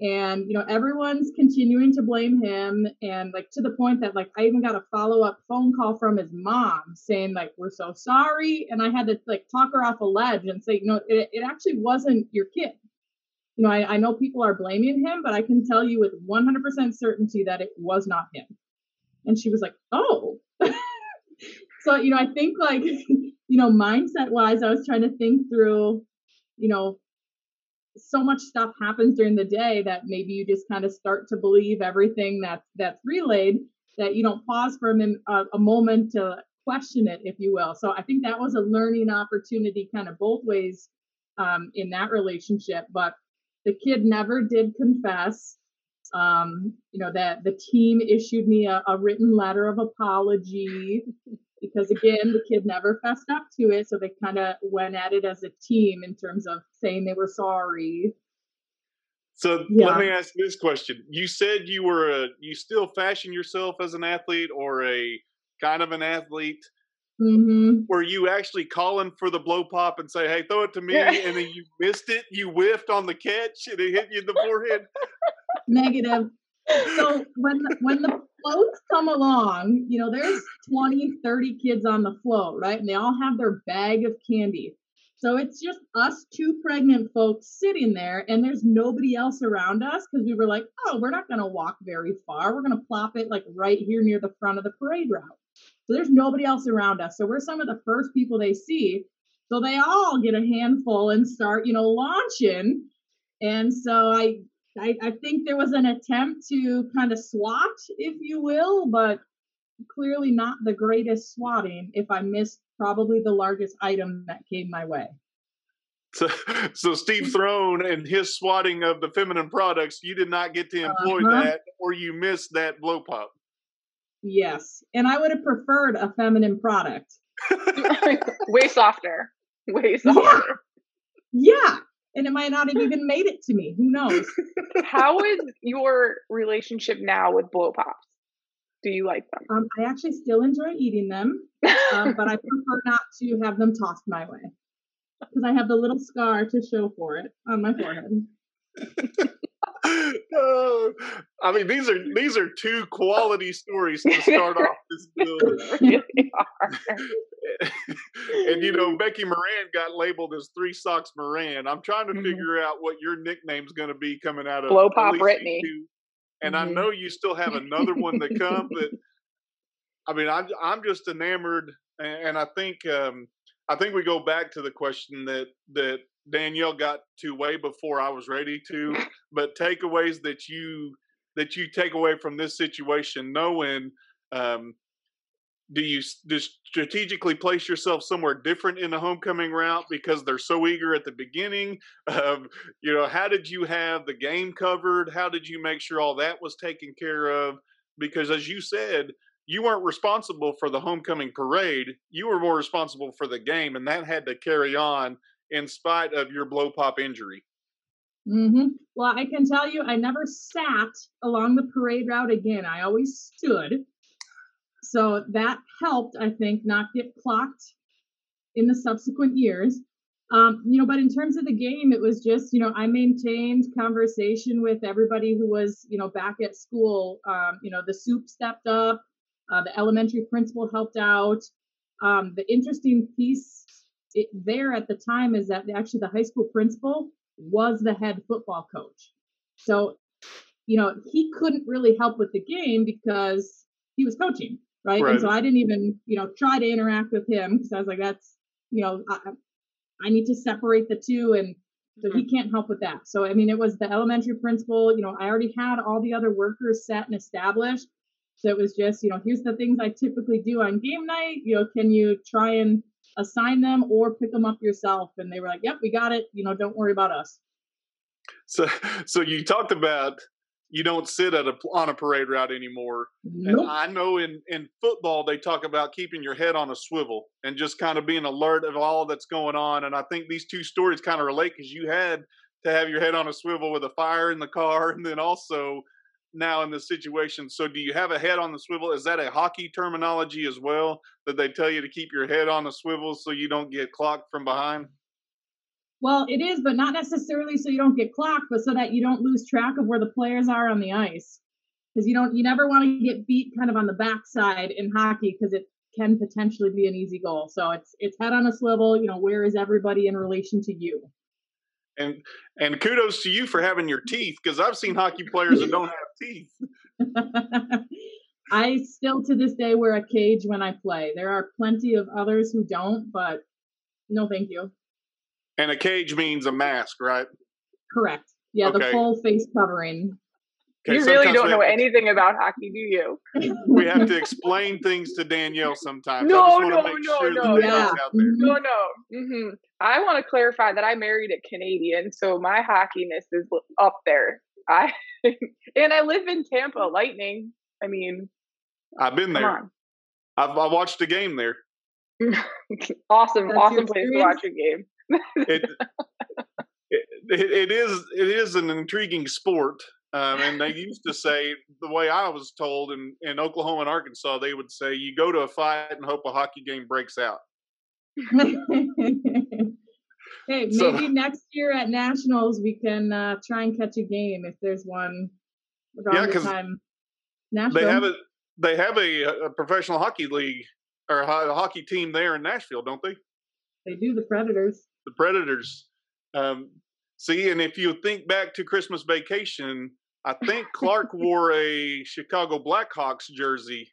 and you know everyone's continuing to blame him. And like to the point that like i even got a follow-up phone call from his mom saying like we're so sorry. And i had to like talk her off a ledge and say you know it, it actually wasn't your kid. You know I, I know people are blaming him but i can tell you with 100% certainty that it was not him. And she was like oh. So you know i think like you know mindset wise i was trying to think through you know so much stuff happens during the day that maybe you just kind of start to believe everything that's that's relayed that you don't pause for a, a, a moment to question it if you will. So i think that was a learning opportunity kind of both ways um, in that relationship but the kid never did confess Um, you know, that the team issued me a, a written letter of apology because again, the kid never fessed up to it. So they kind of went at it as a team in terms of saying they were sorry. So yeah. let me ask this question: You said you were a, you still fashion yourself as an athlete or a kind of an athlete. Mm-hmm. Were you actually calling for the blow pop and say, "Hey, throw it to me," and then you missed it? You whiffed on the catch and it hit you in the forehead. Negative. So when the, when the floats come along, you know, there's 20, 30 kids on the float, right? And they all have their bag of candy. So it's just us two pregnant folks sitting there, and there's nobody else around us because we were like, oh, we're not going to walk very far. We're going to plop it like right here near the front of the parade route. So there's nobody else around us. So we're some of the first people they see. So they all get a handful and start, you know, launching. And so I, I, I think there was an attempt to kind of swat, if you will, but clearly not the greatest swatting if I missed probably the largest item that came my way. So, so Steve Throne and his swatting of the feminine products, you did not get to employ uh-huh. that, or you missed that blow pop. Yes, and I would have preferred a feminine product. Way softer. Way softer. Yeah. yeah. And it might not have even made it to me. Who knows? How is your relationship now with blow pops? Do you like them? Um, I actually still enjoy eating them, um, but I prefer not to have them tossed my way because I have the little scar to show for it on my forehead. I mean, these are these are two quality stories to start off this building. and you know, Becky Moran got labeled as Three Socks Moran. I'm trying to mm-hmm. figure out what your nickname's going to be coming out of Blow Pop Brittany. And mm-hmm. I know you still have another one to come, but I mean, I'm I'm just enamored, and I think um, I think we go back to the question that that Danielle got to way before I was ready to. But takeaways that you that you take away from this situation, knowing um, do you strategically place yourself somewhere different in the homecoming route because they're so eager at the beginning um, you know how did you have the game covered how did you make sure all that was taken care of because as you said you weren't responsible for the homecoming parade you were more responsible for the game and that had to carry on in spite of your blow pop injury mm-hmm. well i can tell you i never sat along the parade route again i always stood so that helped, I think, not get clocked in the subsequent years. Um, you know, but in terms of the game, it was just, you know, I maintained conversation with everybody who was, you know, back at school. Um, you know, the soup stepped up, uh, the elementary principal helped out. Um, the interesting piece it, there at the time is that actually the high school principal was the head football coach. So, you know, he couldn't really help with the game because he was coaching right? right? And so I didn't even, you know, try to interact with him because I was like, that's, you know, I, I need to separate the two, and so he mm-hmm. can't help with that. So I mean, it was the elementary principal. You know, I already had all the other workers set and established. So it was just, you know, here's the things I typically do on game night. You know, can you try and assign them or pick them up yourself? And they were like, yep, we got it. You know, don't worry about us. So, so you talked about you don't sit at a on a parade route anymore. Nope. And I know in in football they talk about keeping your head on a swivel and just kind of being alert of all that's going on. And I think these two stories kind of relate because you had to have your head on a swivel with a fire in the car, and then also now in this situation. So, do you have a head on the swivel? Is that a hockey terminology as well that they tell you to keep your head on the swivel so you don't get clocked from behind? Well, it is, but not necessarily so you don't get clocked, but so that you don't lose track of where the players are on the ice. Because you don't, you never want to get beat kind of on the backside in hockey because it can potentially be an easy goal. So it's it's head on a swivel. You know, where is everybody in relation to you? And and kudos to you for having your teeth because I've seen hockey players that don't have teeth. I still to this day wear a cage when I play. There are plenty of others who don't, but no, thank you. And a cage means a mask, right? Correct. Yeah, okay. the full face covering. Okay, you really don't know anything about hockey, do you? we have to explain things to Danielle sometimes. No, no, no, sure no, yeah. no, no. Mm-hmm. I want to clarify that I married a Canadian, so my hockeyness is up there. I and I live in Tampa, Lightning. I mean, I've been there. I've I watched a game there. awesome, That's awesome place to watch a game. it, it, it is it is an intriguing sport. Um, and they used to say the way I was told in, in Oklahoma and Arkansas, they would say you go to a fight and hope a hockey game breaks out. hey, so, maybe next year at nationals we can uh, try and catch a game if there's one. Yeah, because they have a they have a, a, professional hockey league or a hockey team there in Nashville, don't they? They do the Predators. The Predators. Um, see, and if you think back to Christmas Vacation, I think Clark wore a Chicago Blackhawks jersey,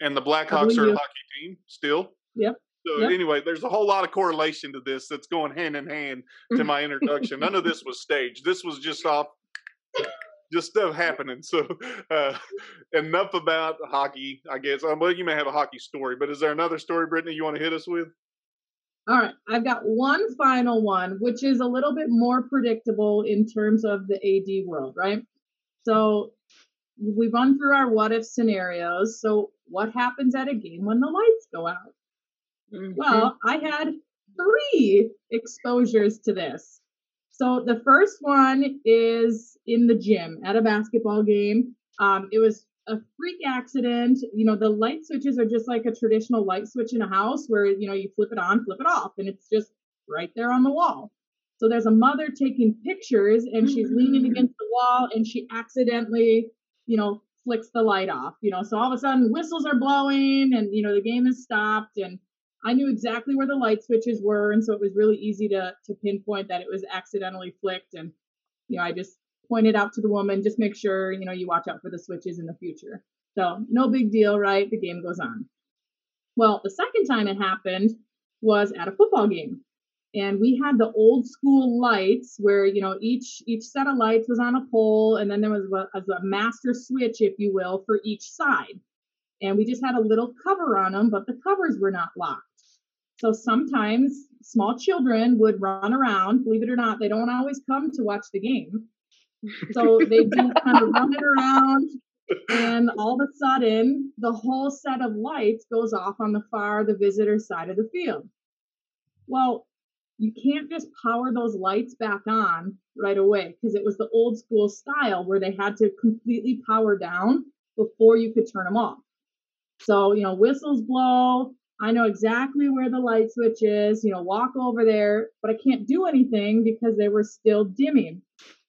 and the Blackhawks are a hockey team still. Yep. So anyway, there's a whole lot of correlation to this that's going hand in hand to my introduction. None of this was staged. This was just off, just stuff happening. So uh, enough about hockey, I guess. Um, well, you may have a hockey story, but is there another story, Brittany, you want to hit us with? All right, I've got one final one, which is a little bit more predictable in terms of the AD world, right? So we run through our what if scenarios. So, what happens at a game when the lights go out? Mm-hmm. Well, I had three exposures to this. So the first one is in the gym at a basketball game. Um, it was a freak accident. You know, the light switches are just like a traditional light switch in a house where, you know, you flip it on, flip it off, and it's just right there on the wall. So there's a mother taking pictures and she's leaning mm-hmm. against the wall and she accidentally, you know, flicks the light off. You know, so all of a sudden whistles are blowing and, you know, the game is stopped and I knew exactly where the light switches were, and so it was really easy to to pinpoint that it was accidentally flicked. And you know, I just pointed out to the woman, just make sure you know you watch out for the switches in the future. So no big deal, right? The game goes on. Well, the second time it happened was at a football game, and we had the old school lights where you know each each set of lights was on a pole, and then there was a, a master switch, if you will, for each side. And we just had a little cover on them, but the covers were not locked. So sometimes small children would run around. Believe it or not, they don't always come to watch the game. So they do kind of running around, and all of a sudden, the whole set of lights goes off on the far, the visitor side of the field. Well, you can't just power those lights back on right away because it was the old school style where they had to completely power down before you could turn them off. So, you know, whistles blow, I know exactly where the light switch is, you know, walk over there, but I can't do anything because they were still dimming.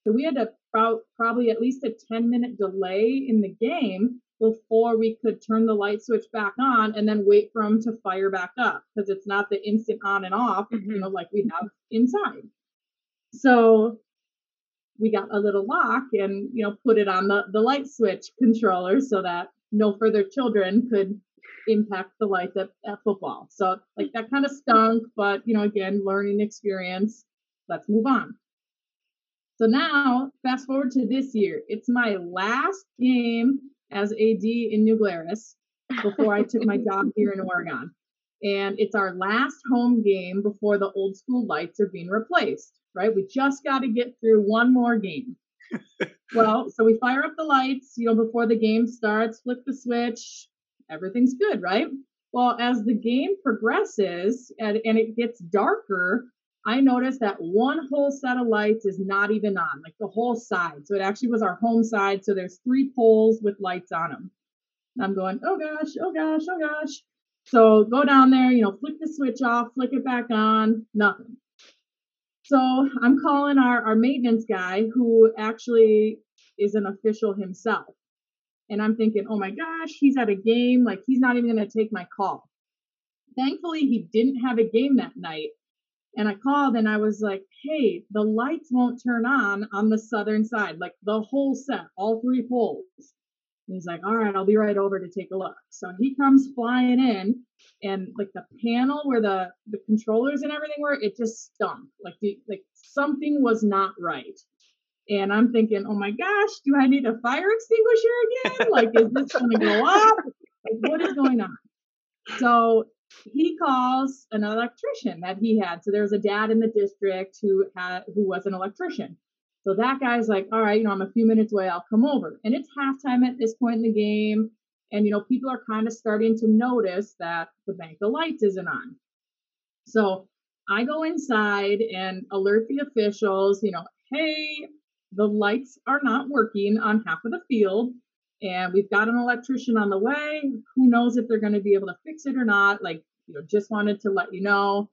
So we had to pro- probably at least a 10 minute delay in the game before we could turn the light switch back on and then wait for them to fire back up because it's not the instant on and off, mm-hmm. you know, like we have inside. So we got a little lock and, you know, put it on the, the light switch controller so that no further children could impact the life at, at football. So like that kind of stunk, but you know, again, learning experience. Let's move on. So now, fast forward to this year. It's my last game as AD in New Glarus before I took my job here in Oregon. And it's our last home game before the old school lights are being replaced, right? We just got to get through one more game. well, so we fire up the lights, you know, before the game starts, flip the switch, everything's good, right? Well, as the game progresses and, and it gets darker, I noticed that one whole set of lights is not even on, like the whole side. So it actually was our home side. So there's three poles with lights on them. And I'm going, oh gosh, oh gosh, oh gosh. So go down there, you know, flick the switch off, flick it back on, nothing. So I'm calling our, our maintenance guy who actually is an official himself. And I'm thinking, oh my gosh, he's at a game. Like he's not even going to take my call. Thankfully, he didn't have a game that night. And I called and I was like, hey, the lights won't turn on on the southern side, like the whole set, all three poles. And he's like, all right, I'll be right over to take a look. So he comes flying in and like the panel where the, the controllers and everything were, it just stunk. Like the, like something was not right. And I'm thinking, oh my gosh, do I need a fire extinguisher again? Like, is this going to go up? Like, what is going on? So he calls an electrician that he had. So there was a dad in the district who had who was an electrician. So that guy's like, all right, you know, I'm a few minutes away, I'll come over. And it's halftime at this point in the game. And, you know, people are kind of starting to notice that the bank of lights isn't on. So I go inside and alert the officials, you know, hey, the lights are not working on half of the field. And we've got an electrician on the way. Who knows if they're going to be able to fix it or not? Like, you know, just wanted to let you know.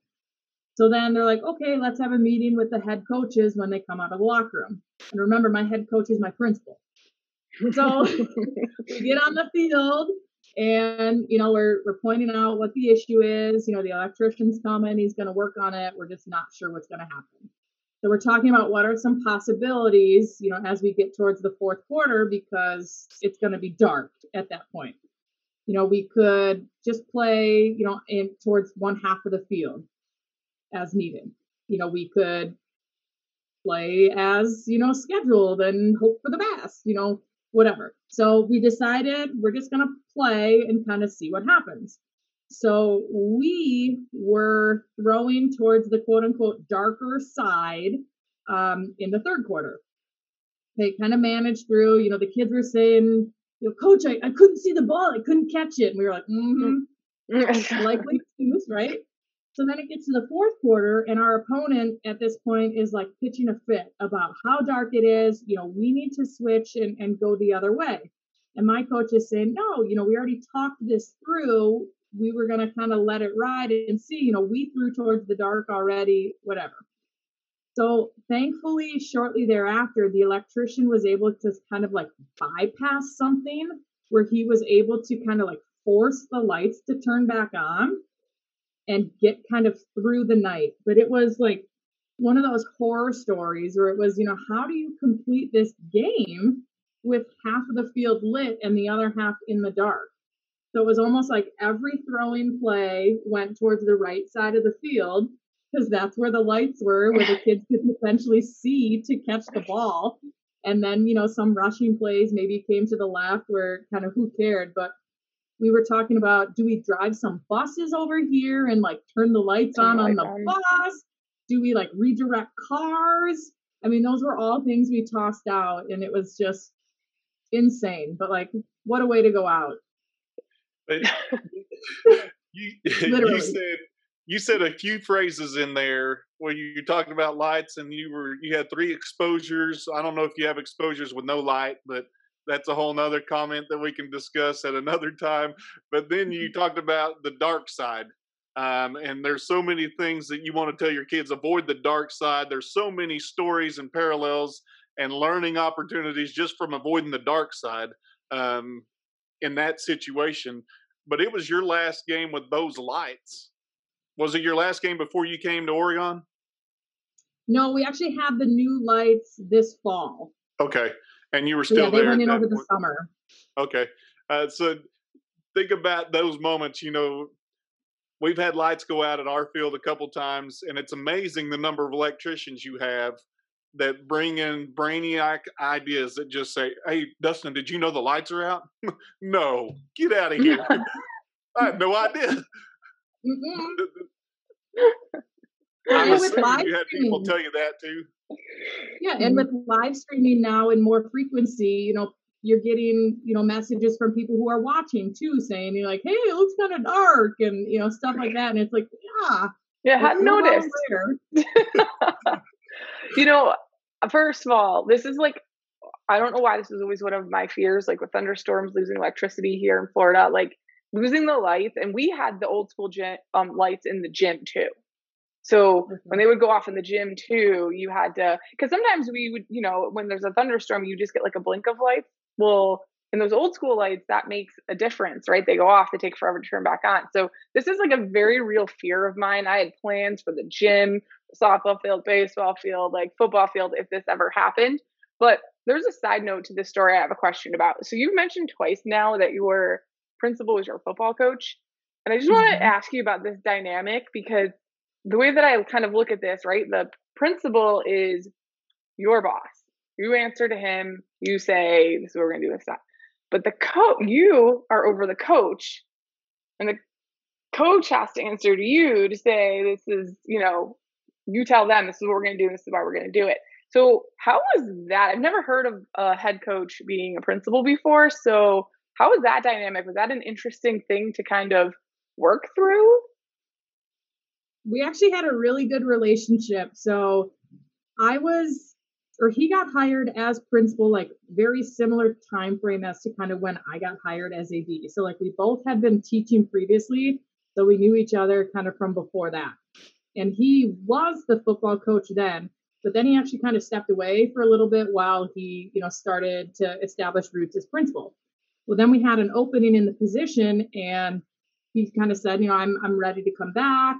So then they're like, okay, let's have a meeting with the head coaches when they come out of the locker room. And remember, my head coach is my principal. So we get on the field and you know we're we're pointing out what the issue is. You know, the electrician's coming, he's gonna work on it. We're just not sure what's gonna happen. So we're talking about what are some possibilities, you know, as we get towards the fourth quarter because it's going to be dark at that point. You know, we could just play, you know, in towards one half of the field as needed. You know, we could play as, you know, scheduled and hope for the best, you know, whatever. So we decided we're just going to play and kind of see what happens. So we were throwing towards the quote unquote darker side um, in the third quarter. They kind of managed through, you know, the kids were saying, you know, coach, I, I couldn't see the ball, I couldn't catch it. And we were like, mm-hmm. likely excuse, right? So then it gets to the fourth quarter, and our opponent at this point is like pitching a fit about how dark it is. You know, we need to switch and, and go the other way. And my coach is saying, no, you know, we already talked this through. We were going to kind of let it ride and see, you know, we threw towards the dark already, whatever. So thankfully, shortly thereafter, the electrician was able to kind of like bypass something where he was able to kind of like force the lights to turn back on and get kind of through the night. But it was like one of those horror stories where it was, you know, how do you complete this game with half of the field lit and the other half in the dark? So it was almost like every throwing play went towards the right side of the field because that's where the lights were, where the kids could potentially see to catch the ball. And then, you know, some rushing plays maybe came to the left where kind of who cared, but we were talking about do we drive some buses over here and like turn the lights on on the bus? Do we like redirect cars? I mean, those were all things we tossed out, and it was just insane. But like, what a way to go out! you, you said you said a few phrases in there where you, you talked about lights, and you were you had three exposures. I don't know if you have exposures with no light, but that's a whole nother comment that we can discuss at another time. But then you mm-hmm. talked about the dark side. Um, and there's so many things that you want to tell your kids avoid the dark side. There's so many stories and parallels and learning opportunities just from avoiding the dark side um, in that situation. But it was your last game with those lights. Was it your last game before you came to Oregon? No, we actually have the new lights this fall. Okay. And you were still yeah, they there. went in over the summer. Okay. Uh, so think about those moments. You know, we've had lights go out at our field a couple times, and it's amazing the number of electricians you have that bring in brainiac ideas that just say, "Hey, Dustin, did you know the lights are out?" no, get out of here. I had no idea. I'm assuming you had people tell you that too. Yeah, and mm-hmm. with live streaming now and more frequency, you know, you're getting, you know, messages from people who are watching too, saying you're like, "Hey, it looks kind of dark," and you know, stuff like that. And it's like, yeah, yeah, I hadn't noticed. you know, first of all, this is like, I don't know why this is always one of my fears. Like with thunderstorms, losing electricity here in Florida, like losing the lights, and we had the old school gym, um, lights in the gym too. So mm-hmm. when they would go off in the gym too, you had to because sometimes we would, you know, when there's a thunderstorm, you just get like a blink of lights. Well, in those old school lights, that makes a difference, right? They go off, they take forever to turn back on. So this is like a very real fear of mine. I had plans for the gym, softball field, baseball field, like football field, if this ever happened. But there's a side note to this story I have a question about. So you've mentioned twice now that your principal was your football coach. And I just mm-hmm. want to ask you about this dynamic because the way that I kind of look at this, right? The principal is your boss. You answer to him. You say, "This is what we're gonna do." This stuff. But the coach, you are over the coach, and the coach has to answer to you to say, "This is," you know, you tell them, "This is what we're gonna do. This is why we're gonna do it." So, how was that? I've never heard of a head coach being a principal before. So, how was that dynamic? Was that an interesting thing to kind of work through? We actually had a really good relationship. So, I was or he got hired as principal like very similar time frame as to kind of when I got hired as AD. So like we both had been teaching previously, so we knew each other kind of from before that. And he was the football coach then, but then he actually kind of stepped away for a little bit while he, you know, started to establish roots as principal. Well, then we had an opening in the position and he kind of said, you know, I'm I'm ready to come back.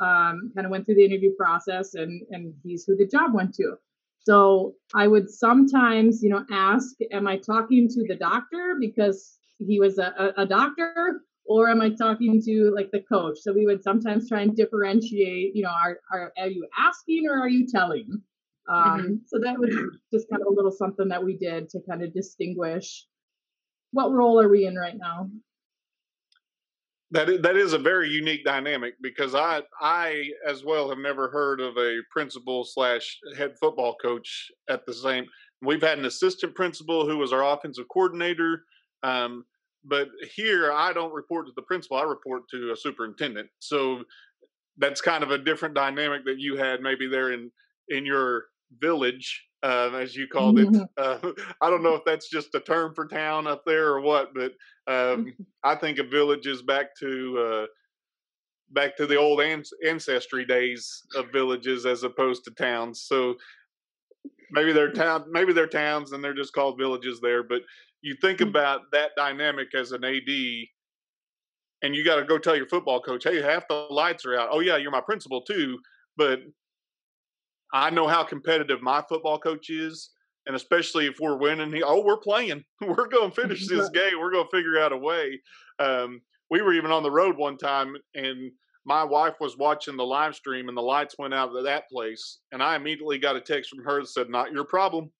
Um, kind of went through the interview process and and he's who the job went to. So I would sometimes, you know, ask, am I talking to the doctor because he was a, a, doctor or am I talking to like the coach? So we would sometimes try and differentiate, you know, are, are, are you asking or are you telling? Um, mm-hmm. So that was just kind of a little something that we did to kind of distinguish what role are we in right now? That is, that is a very unique dynamic because I I as well have never heard of a principal slash head football coach at the same. We've had an assistant principal who was our offensive coordinator, um, but here I don't report to the principal. I report to a superintendent. So that's kind of a different dynamic that you had maybe there in in your village uh, as you called it. Mm-hmm. Uh, I don't know if that's just a term for town up there or what, but um, mm-hmm. I think of villages back to uh, back to the old an- ancestry days of villages as opposed to towns. So maybe they're town, maybe they're towns, and they're just called villages there. But you think mm-hmm. about that dynamic as an AD. And you got to go tell your football coach, "Hey, half the lights are out." Oh yeah, you're my principal too, but I know how competitive my football coach is, and especially if we're winning, he, oh, we're playing, we're going to finish this game, we're going to figure out a way. Um, we were even on the road one time, and my wife was watching the live stream, and the lights went out of that place, and I immediately got a text from her that said, "Not your problem."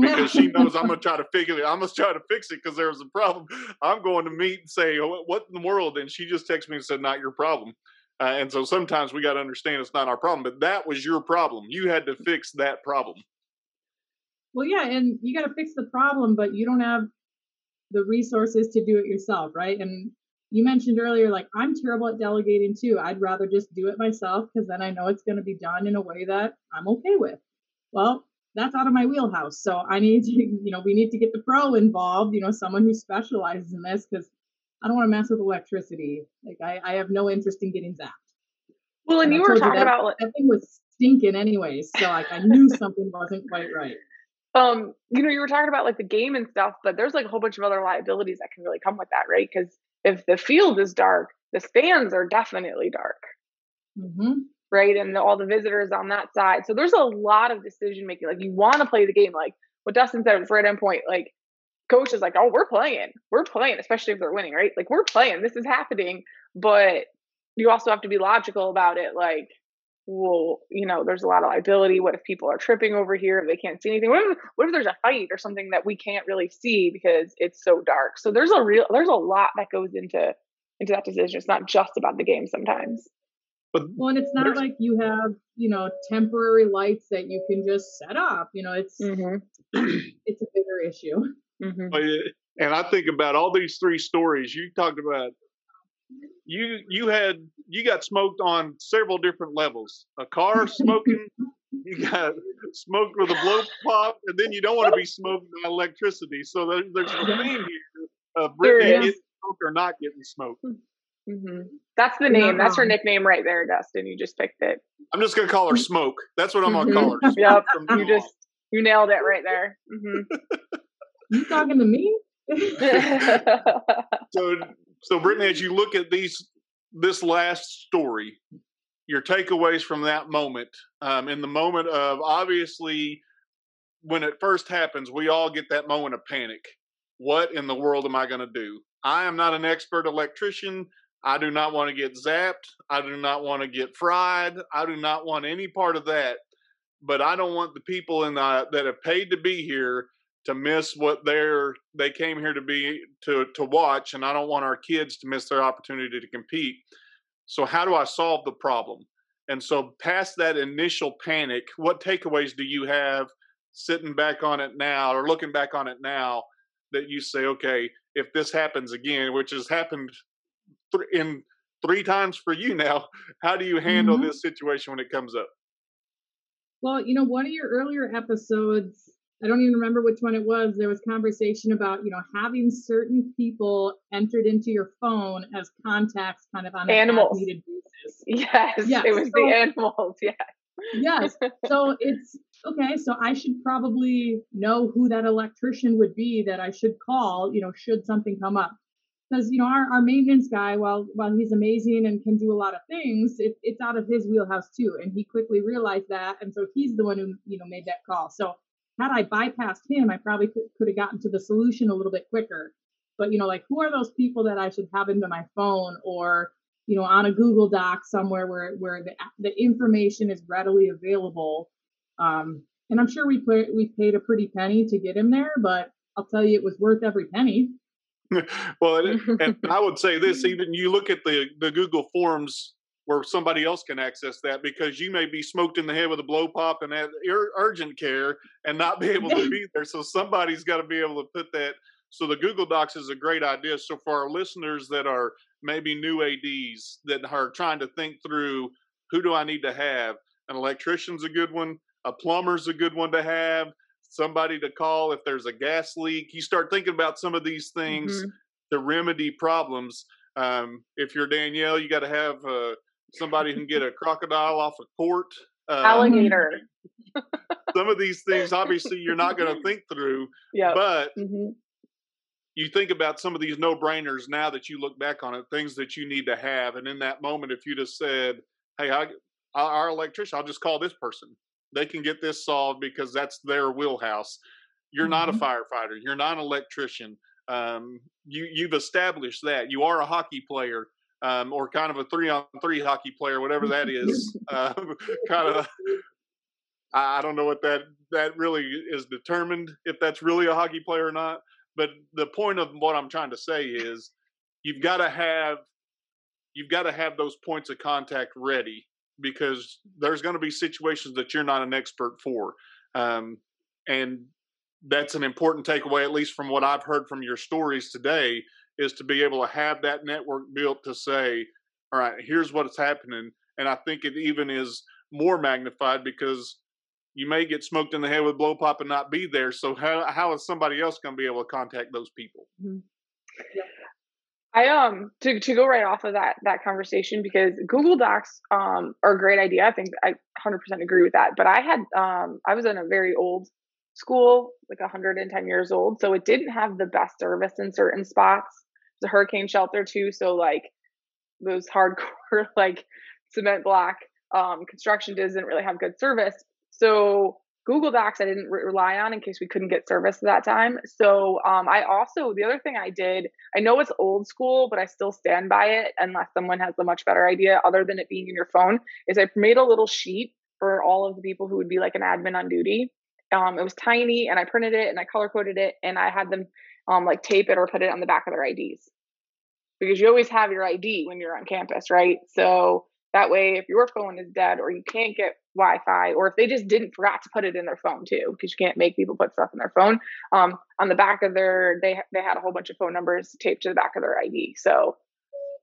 because she knows I'm going to try to figure it. I'm going to try to fix it because there was a problem. I'm going to meet and say, "What in the world?" And she just texted me and said, "Not your problem." Uh, and so sometimes we got to understand it's not our problem, but that was your problem. You had to fix that problem. Well, yeah, and you got to fix the problem, but you don't have the resources to do it yourself, right? And you mentioned earlier, like, I'm terrible at delegating too. I'd rather just do it myself because then I know it's going to be done in a way that I'm okay with. Well, that's out of my wheelhouse. So I need to, you know, we need to get the pro involved, you know, someone who specializes in this because I don't want to mess with electricity. Like I, I have no interest in getting zapped. Well, and, and you were talking you that, about that thing was stinking anyways, so like I knew something wasn't quite right. Um, you know, you were talking about like the game and stuff, but there's like a whole bunch of other liabilities that can really come with that, right? Because if the field is dark, the stands are definitely dark. Mm-hmm. Right. And the, all the visitors on that side. So there's a lot of decision making. Like you want to play the game. Like what Dustin said right end point, like coach is like, oh, we're playing. We're playing, especially if they're winning, right? Like we're playing. This is happening. But you also have to be logical about it. Like, well, you know, there's a lot of liability. What if people are tripping over here if they can't see anything? What if, what if there's a fight or something that we can't really see because it's so dark? So there's a real there's a lot that goes into into that decision. It's not just about the game sometimes. But well, and it's not like you have you know temporary lights that you can just set up. You know, it's mm-hmm. it's a bigger issue. Mm-hmm. And I think about all these three stories you talked about. You you had you got smoked on several different levels. A car smoking, you got smoked with a blow pop, and then you don't want to be smoked by electricity. So there, there's a theme here of Brittany getting smoked or not getting smoked. Mm-hmm. That's the name. That's her nickname right there, Dustin. You just picked it. I'm just gonna call her Smoke. That's what I'm gonna call her. Mm-hmm. yep. You just you nailed it right there. Mm-hmm. You talking to me? so, so Brittany, as you look at these, this last story, your takeaways from that moment, um, in the moment of obviously when it first happens, we all get that moment of panic. What in the world am I going to do? I am not an expert electrician. I do not want to get zapped. I do not want to get fried. I do not want any part of that. But I don't want the people in the, that have paid to be here to miss what they're they came here to be to to watch and i don't want our kids to miss their opportunity to compete so how do i solve the problem And so, past that initial panic, what takeaways do you have sitting back on it now or looking back on it now that you say, okay, if this happens again, which has happened th- in three times for you now, how do you handle mm-hmm. this situation when it comes up? Well, you know, one of your earlier episodes, I don't even remember which one it was. There was conversation about, you know, having certain people entered into your phone as contacts kind of on an animals. needed basis. Yes, yes, it was so, the animals. Yeah. yes. So it's okay. So I should probably know who that electrician would be that I should call, you know, should something come up. Because you know our, our maintenance guy, while while he's amazing and can do a lot of things, it, it's out of his wheelhouse too, and he quickly realized that, and so he's the one who you know made that call. So had I bypassed him, I probably could, could have gotten to the solution a little bit quicker. But you know, like who are those people that I should have into my phone or you know on a Google Doc somewhere where where the the information is readily available. Um, and I'm sure we put we paid a pretty penny to get him there, but I'll tell you, it was worth every penny. well, and I would say this: even you look at the the Google Forms where somebody else can access that because you may be smoked in the head with a blow pop and have urgent care and not be able to be there. So somebody's got to be able to put that. So the Google Docs is a great idea. So for our listeners that are maybe new ADs that are trying to think through who do I need to have, an electrician's a good one, a plumber's a good one to have, somebody to call if there's a gas leak. You start thinking about some of these things mm-hmm. to remedy problems. Um, if you're Danielle, you got to have uh, somebody can get a crocodile off a court. Uh, Alligator. some of these things, obviously, you're not going to think through. Yeah. But mm-hmm. you think about some of these no brainers now that you look back on it, things that you need to have. And in that moment, if you just said, hey, I, our electrician, I'll just call this person. They can get this solved because that's their wheelhouse. You're mm-hmm. not a mm-hmm. firefighter. You're not an electrician. Um, you you've established that you are a hockey player um, or kind of a three on three hockey player, whatever that is. Um, kind of, I don't know what that that really is determined if that's really a hockey player or not. But the point of what I'm trying to say is, you've got to have you've got to have those points of contact ready because there's going to be situations that you're not an expert for. Um, and that's an important takeaway, at least from what I've heard from your stories today, is to be able to have that network built to say, all right, here's what's happening. And I think it even is more magnified because you may get smoked in the head with blow pop and not be there. So how how is somebody else going to be able to contact those people? Mm-hmm. I um to to go right off of that that conversation because Google Docs um are a great idea. I think I 100% agree with that. But I had um I was in a very old school, like 110 years old, so it didn't have the best service in certain spots. A hurricane shelter too, so like those hardcore like cement block um construction doesn't really have good service. So Google Docs I didn't re- rely on in case we couldn't get service at that time. So um, I also the other thing I did I know it's old school, but I still stand by it unless someone has a much better idea other than it being in your phone. Is I made a little sheet for all of the people who would be like an admin on duty. Um, it was tiny, and I printed it and I color coded it, and I had them um, like tape it or put it on the back of their IDs because you always have your ID when you're on campus, right? So that way, if your phone is dead or you can't get Wi-Fi, or if they just didn't forgot to put it in their phone too, because you can't make people put stuff in their phone. Um, on the back of their, they they had a whole bunch of phone numbers taped to the back of their ID. So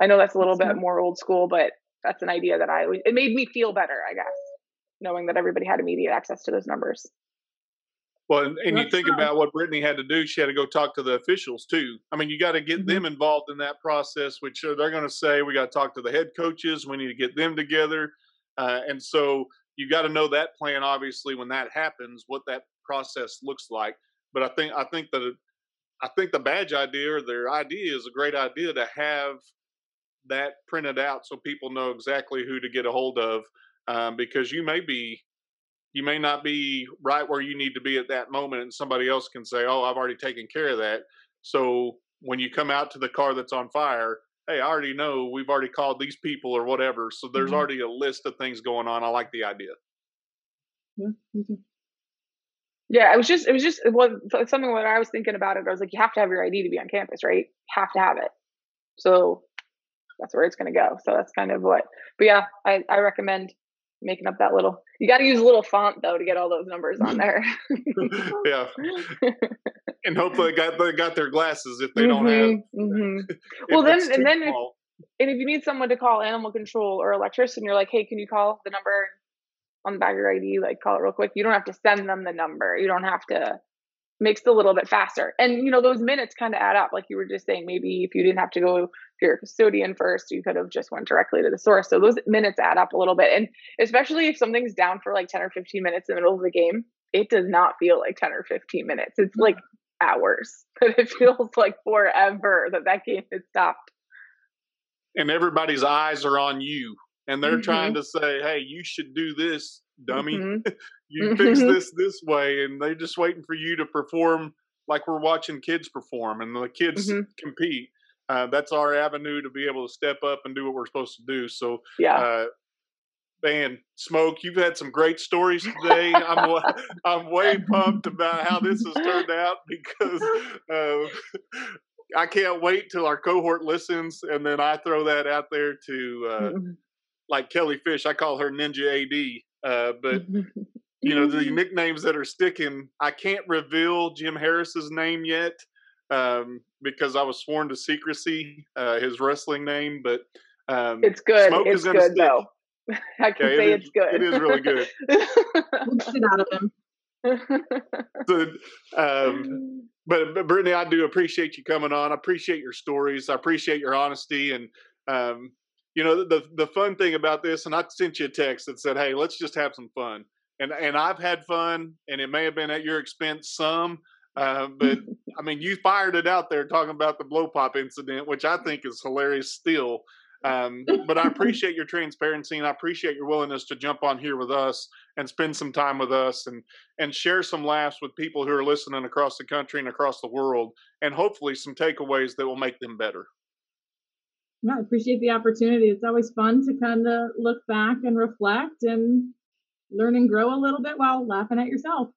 I know that's a little bit more old school, but that's an idea that I it made me feel better, I guess, knowing that everybody had immediate access to those numbers. Well, and, and you think about what Brittany had to do. She had to go talk to the officials too. I mean, you got to get mm-hmm. them involved in that process, which uh, they're going to say we got to talk to the head coaches. We need to get them together, uh, and so you got to know that plan. Obviously, when that happens, what that process looks like. But I think I think that I think the badge idea or their idea is a great idea to have that printed out so people know exactly who to get a hold of, um, because you may be you may not be right where you need to be at that moment and somebody else can say oh i've already taken care of that. So when you come out to the car that's on fire hey i already know we've already called these people or whatever so there's mm-hmm. already a list of things going on. I like the idea. Yeah yeah it was just it was just it was something when i was thinking about it i was like you have to have your id to be on campus right? You have to have it. So that's where it's going to go. So that's kind of what but yeah i, I recommend making up that little. You got to use a little font though to get all those numbers on there. yeah, and hopefully they got they got their glasses if they mm-hmm, don't have. Mm-hmm. well, then and then if, and if you need someone to call animal control or electrician, you're like, hey, can you call the number on the back of your ID? Like, call it real quick. You don't have to send them the number. You don't have to makes it a little bit faster. And you know, those minutes kind of add up. Like you were just saying, maybe if you didn't have to go to your custodian first, you could have just went directly to the source. So those minutes add up a little bit. And especially if something's down for like 10 or 15 minutes in the middle of the game, it does not feel like 10 or 15 minutes. It's like hours, but it feels like forever that that game has stopped. And everybody's eyes are on you and they're mm-hmm. trying to say, "Hey, you should do this, dummy. Mm-hmm. you fix mm-hmm. this this way," and they're just waiting for you to perform like we're watching kids perform, and the kids mm-hmm. compete. Uh, that's our avenue to be able to step up and do what we're supposed to do. So, yeah. Uh, man, Smoke, you've had some great stories today. I'm I'm way pumped about how this has turned out because uh, I can't wait till our cohort listens, and then I throw that out there to uh, mm-hmm like Kelly Fish. I call her Ninja AD. Uh, but you know the nicknames that are sticking. I can't reveal Jim Harris's name yet um, because I was sworn to secrecy. Uh, his wrestling name, but um, it's good. Smoke it's good stick. though. I can say it it's good. It is really good. get out of him. so, um, but, but Brittany, I do appreciate you coming on. I appreciate your stories. I appreciate your honesty, and um, you know the the fun thing about this, and I sent you a text that said, "Hey, let's just have some fun." And and I've had fun, and it may have been at your expense some, uh, but I mean, you fired it out there talking about the blow pop incident, which I think is hilarious still. Um, but I appreciate your transparency and I appreciate your willingness to jump on here with us and spend some time with us and and share some laughs with people who are listening across the country and across the world, and hopefully some takeaways that will make them better. Yeah, I appreciate the opportunity. It's always fun to kind of look back and reflect and learn and grow a little bit while laughing at yourself.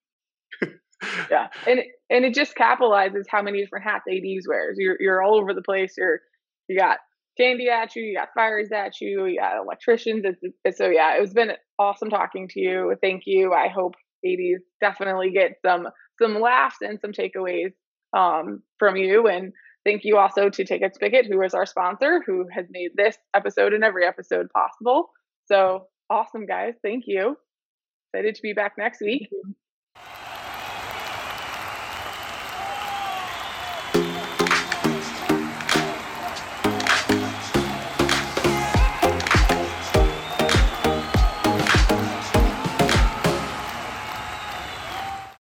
yeah, and and it just capitalizes how many different hats ADs wears. You're you're all over the place. You're you got candy at you, you got fires at you, you got electricians. It's, it's, so yeah, it's been awesome talking to you. Thank you. I hope ADs definitely get some some laughs and some takeaways um, from you and Thank you also to Ticket Spicket, who is our sponsor, who has made this episode and every episode possible. So awesome, guys. Thank you. Excited to be back next week.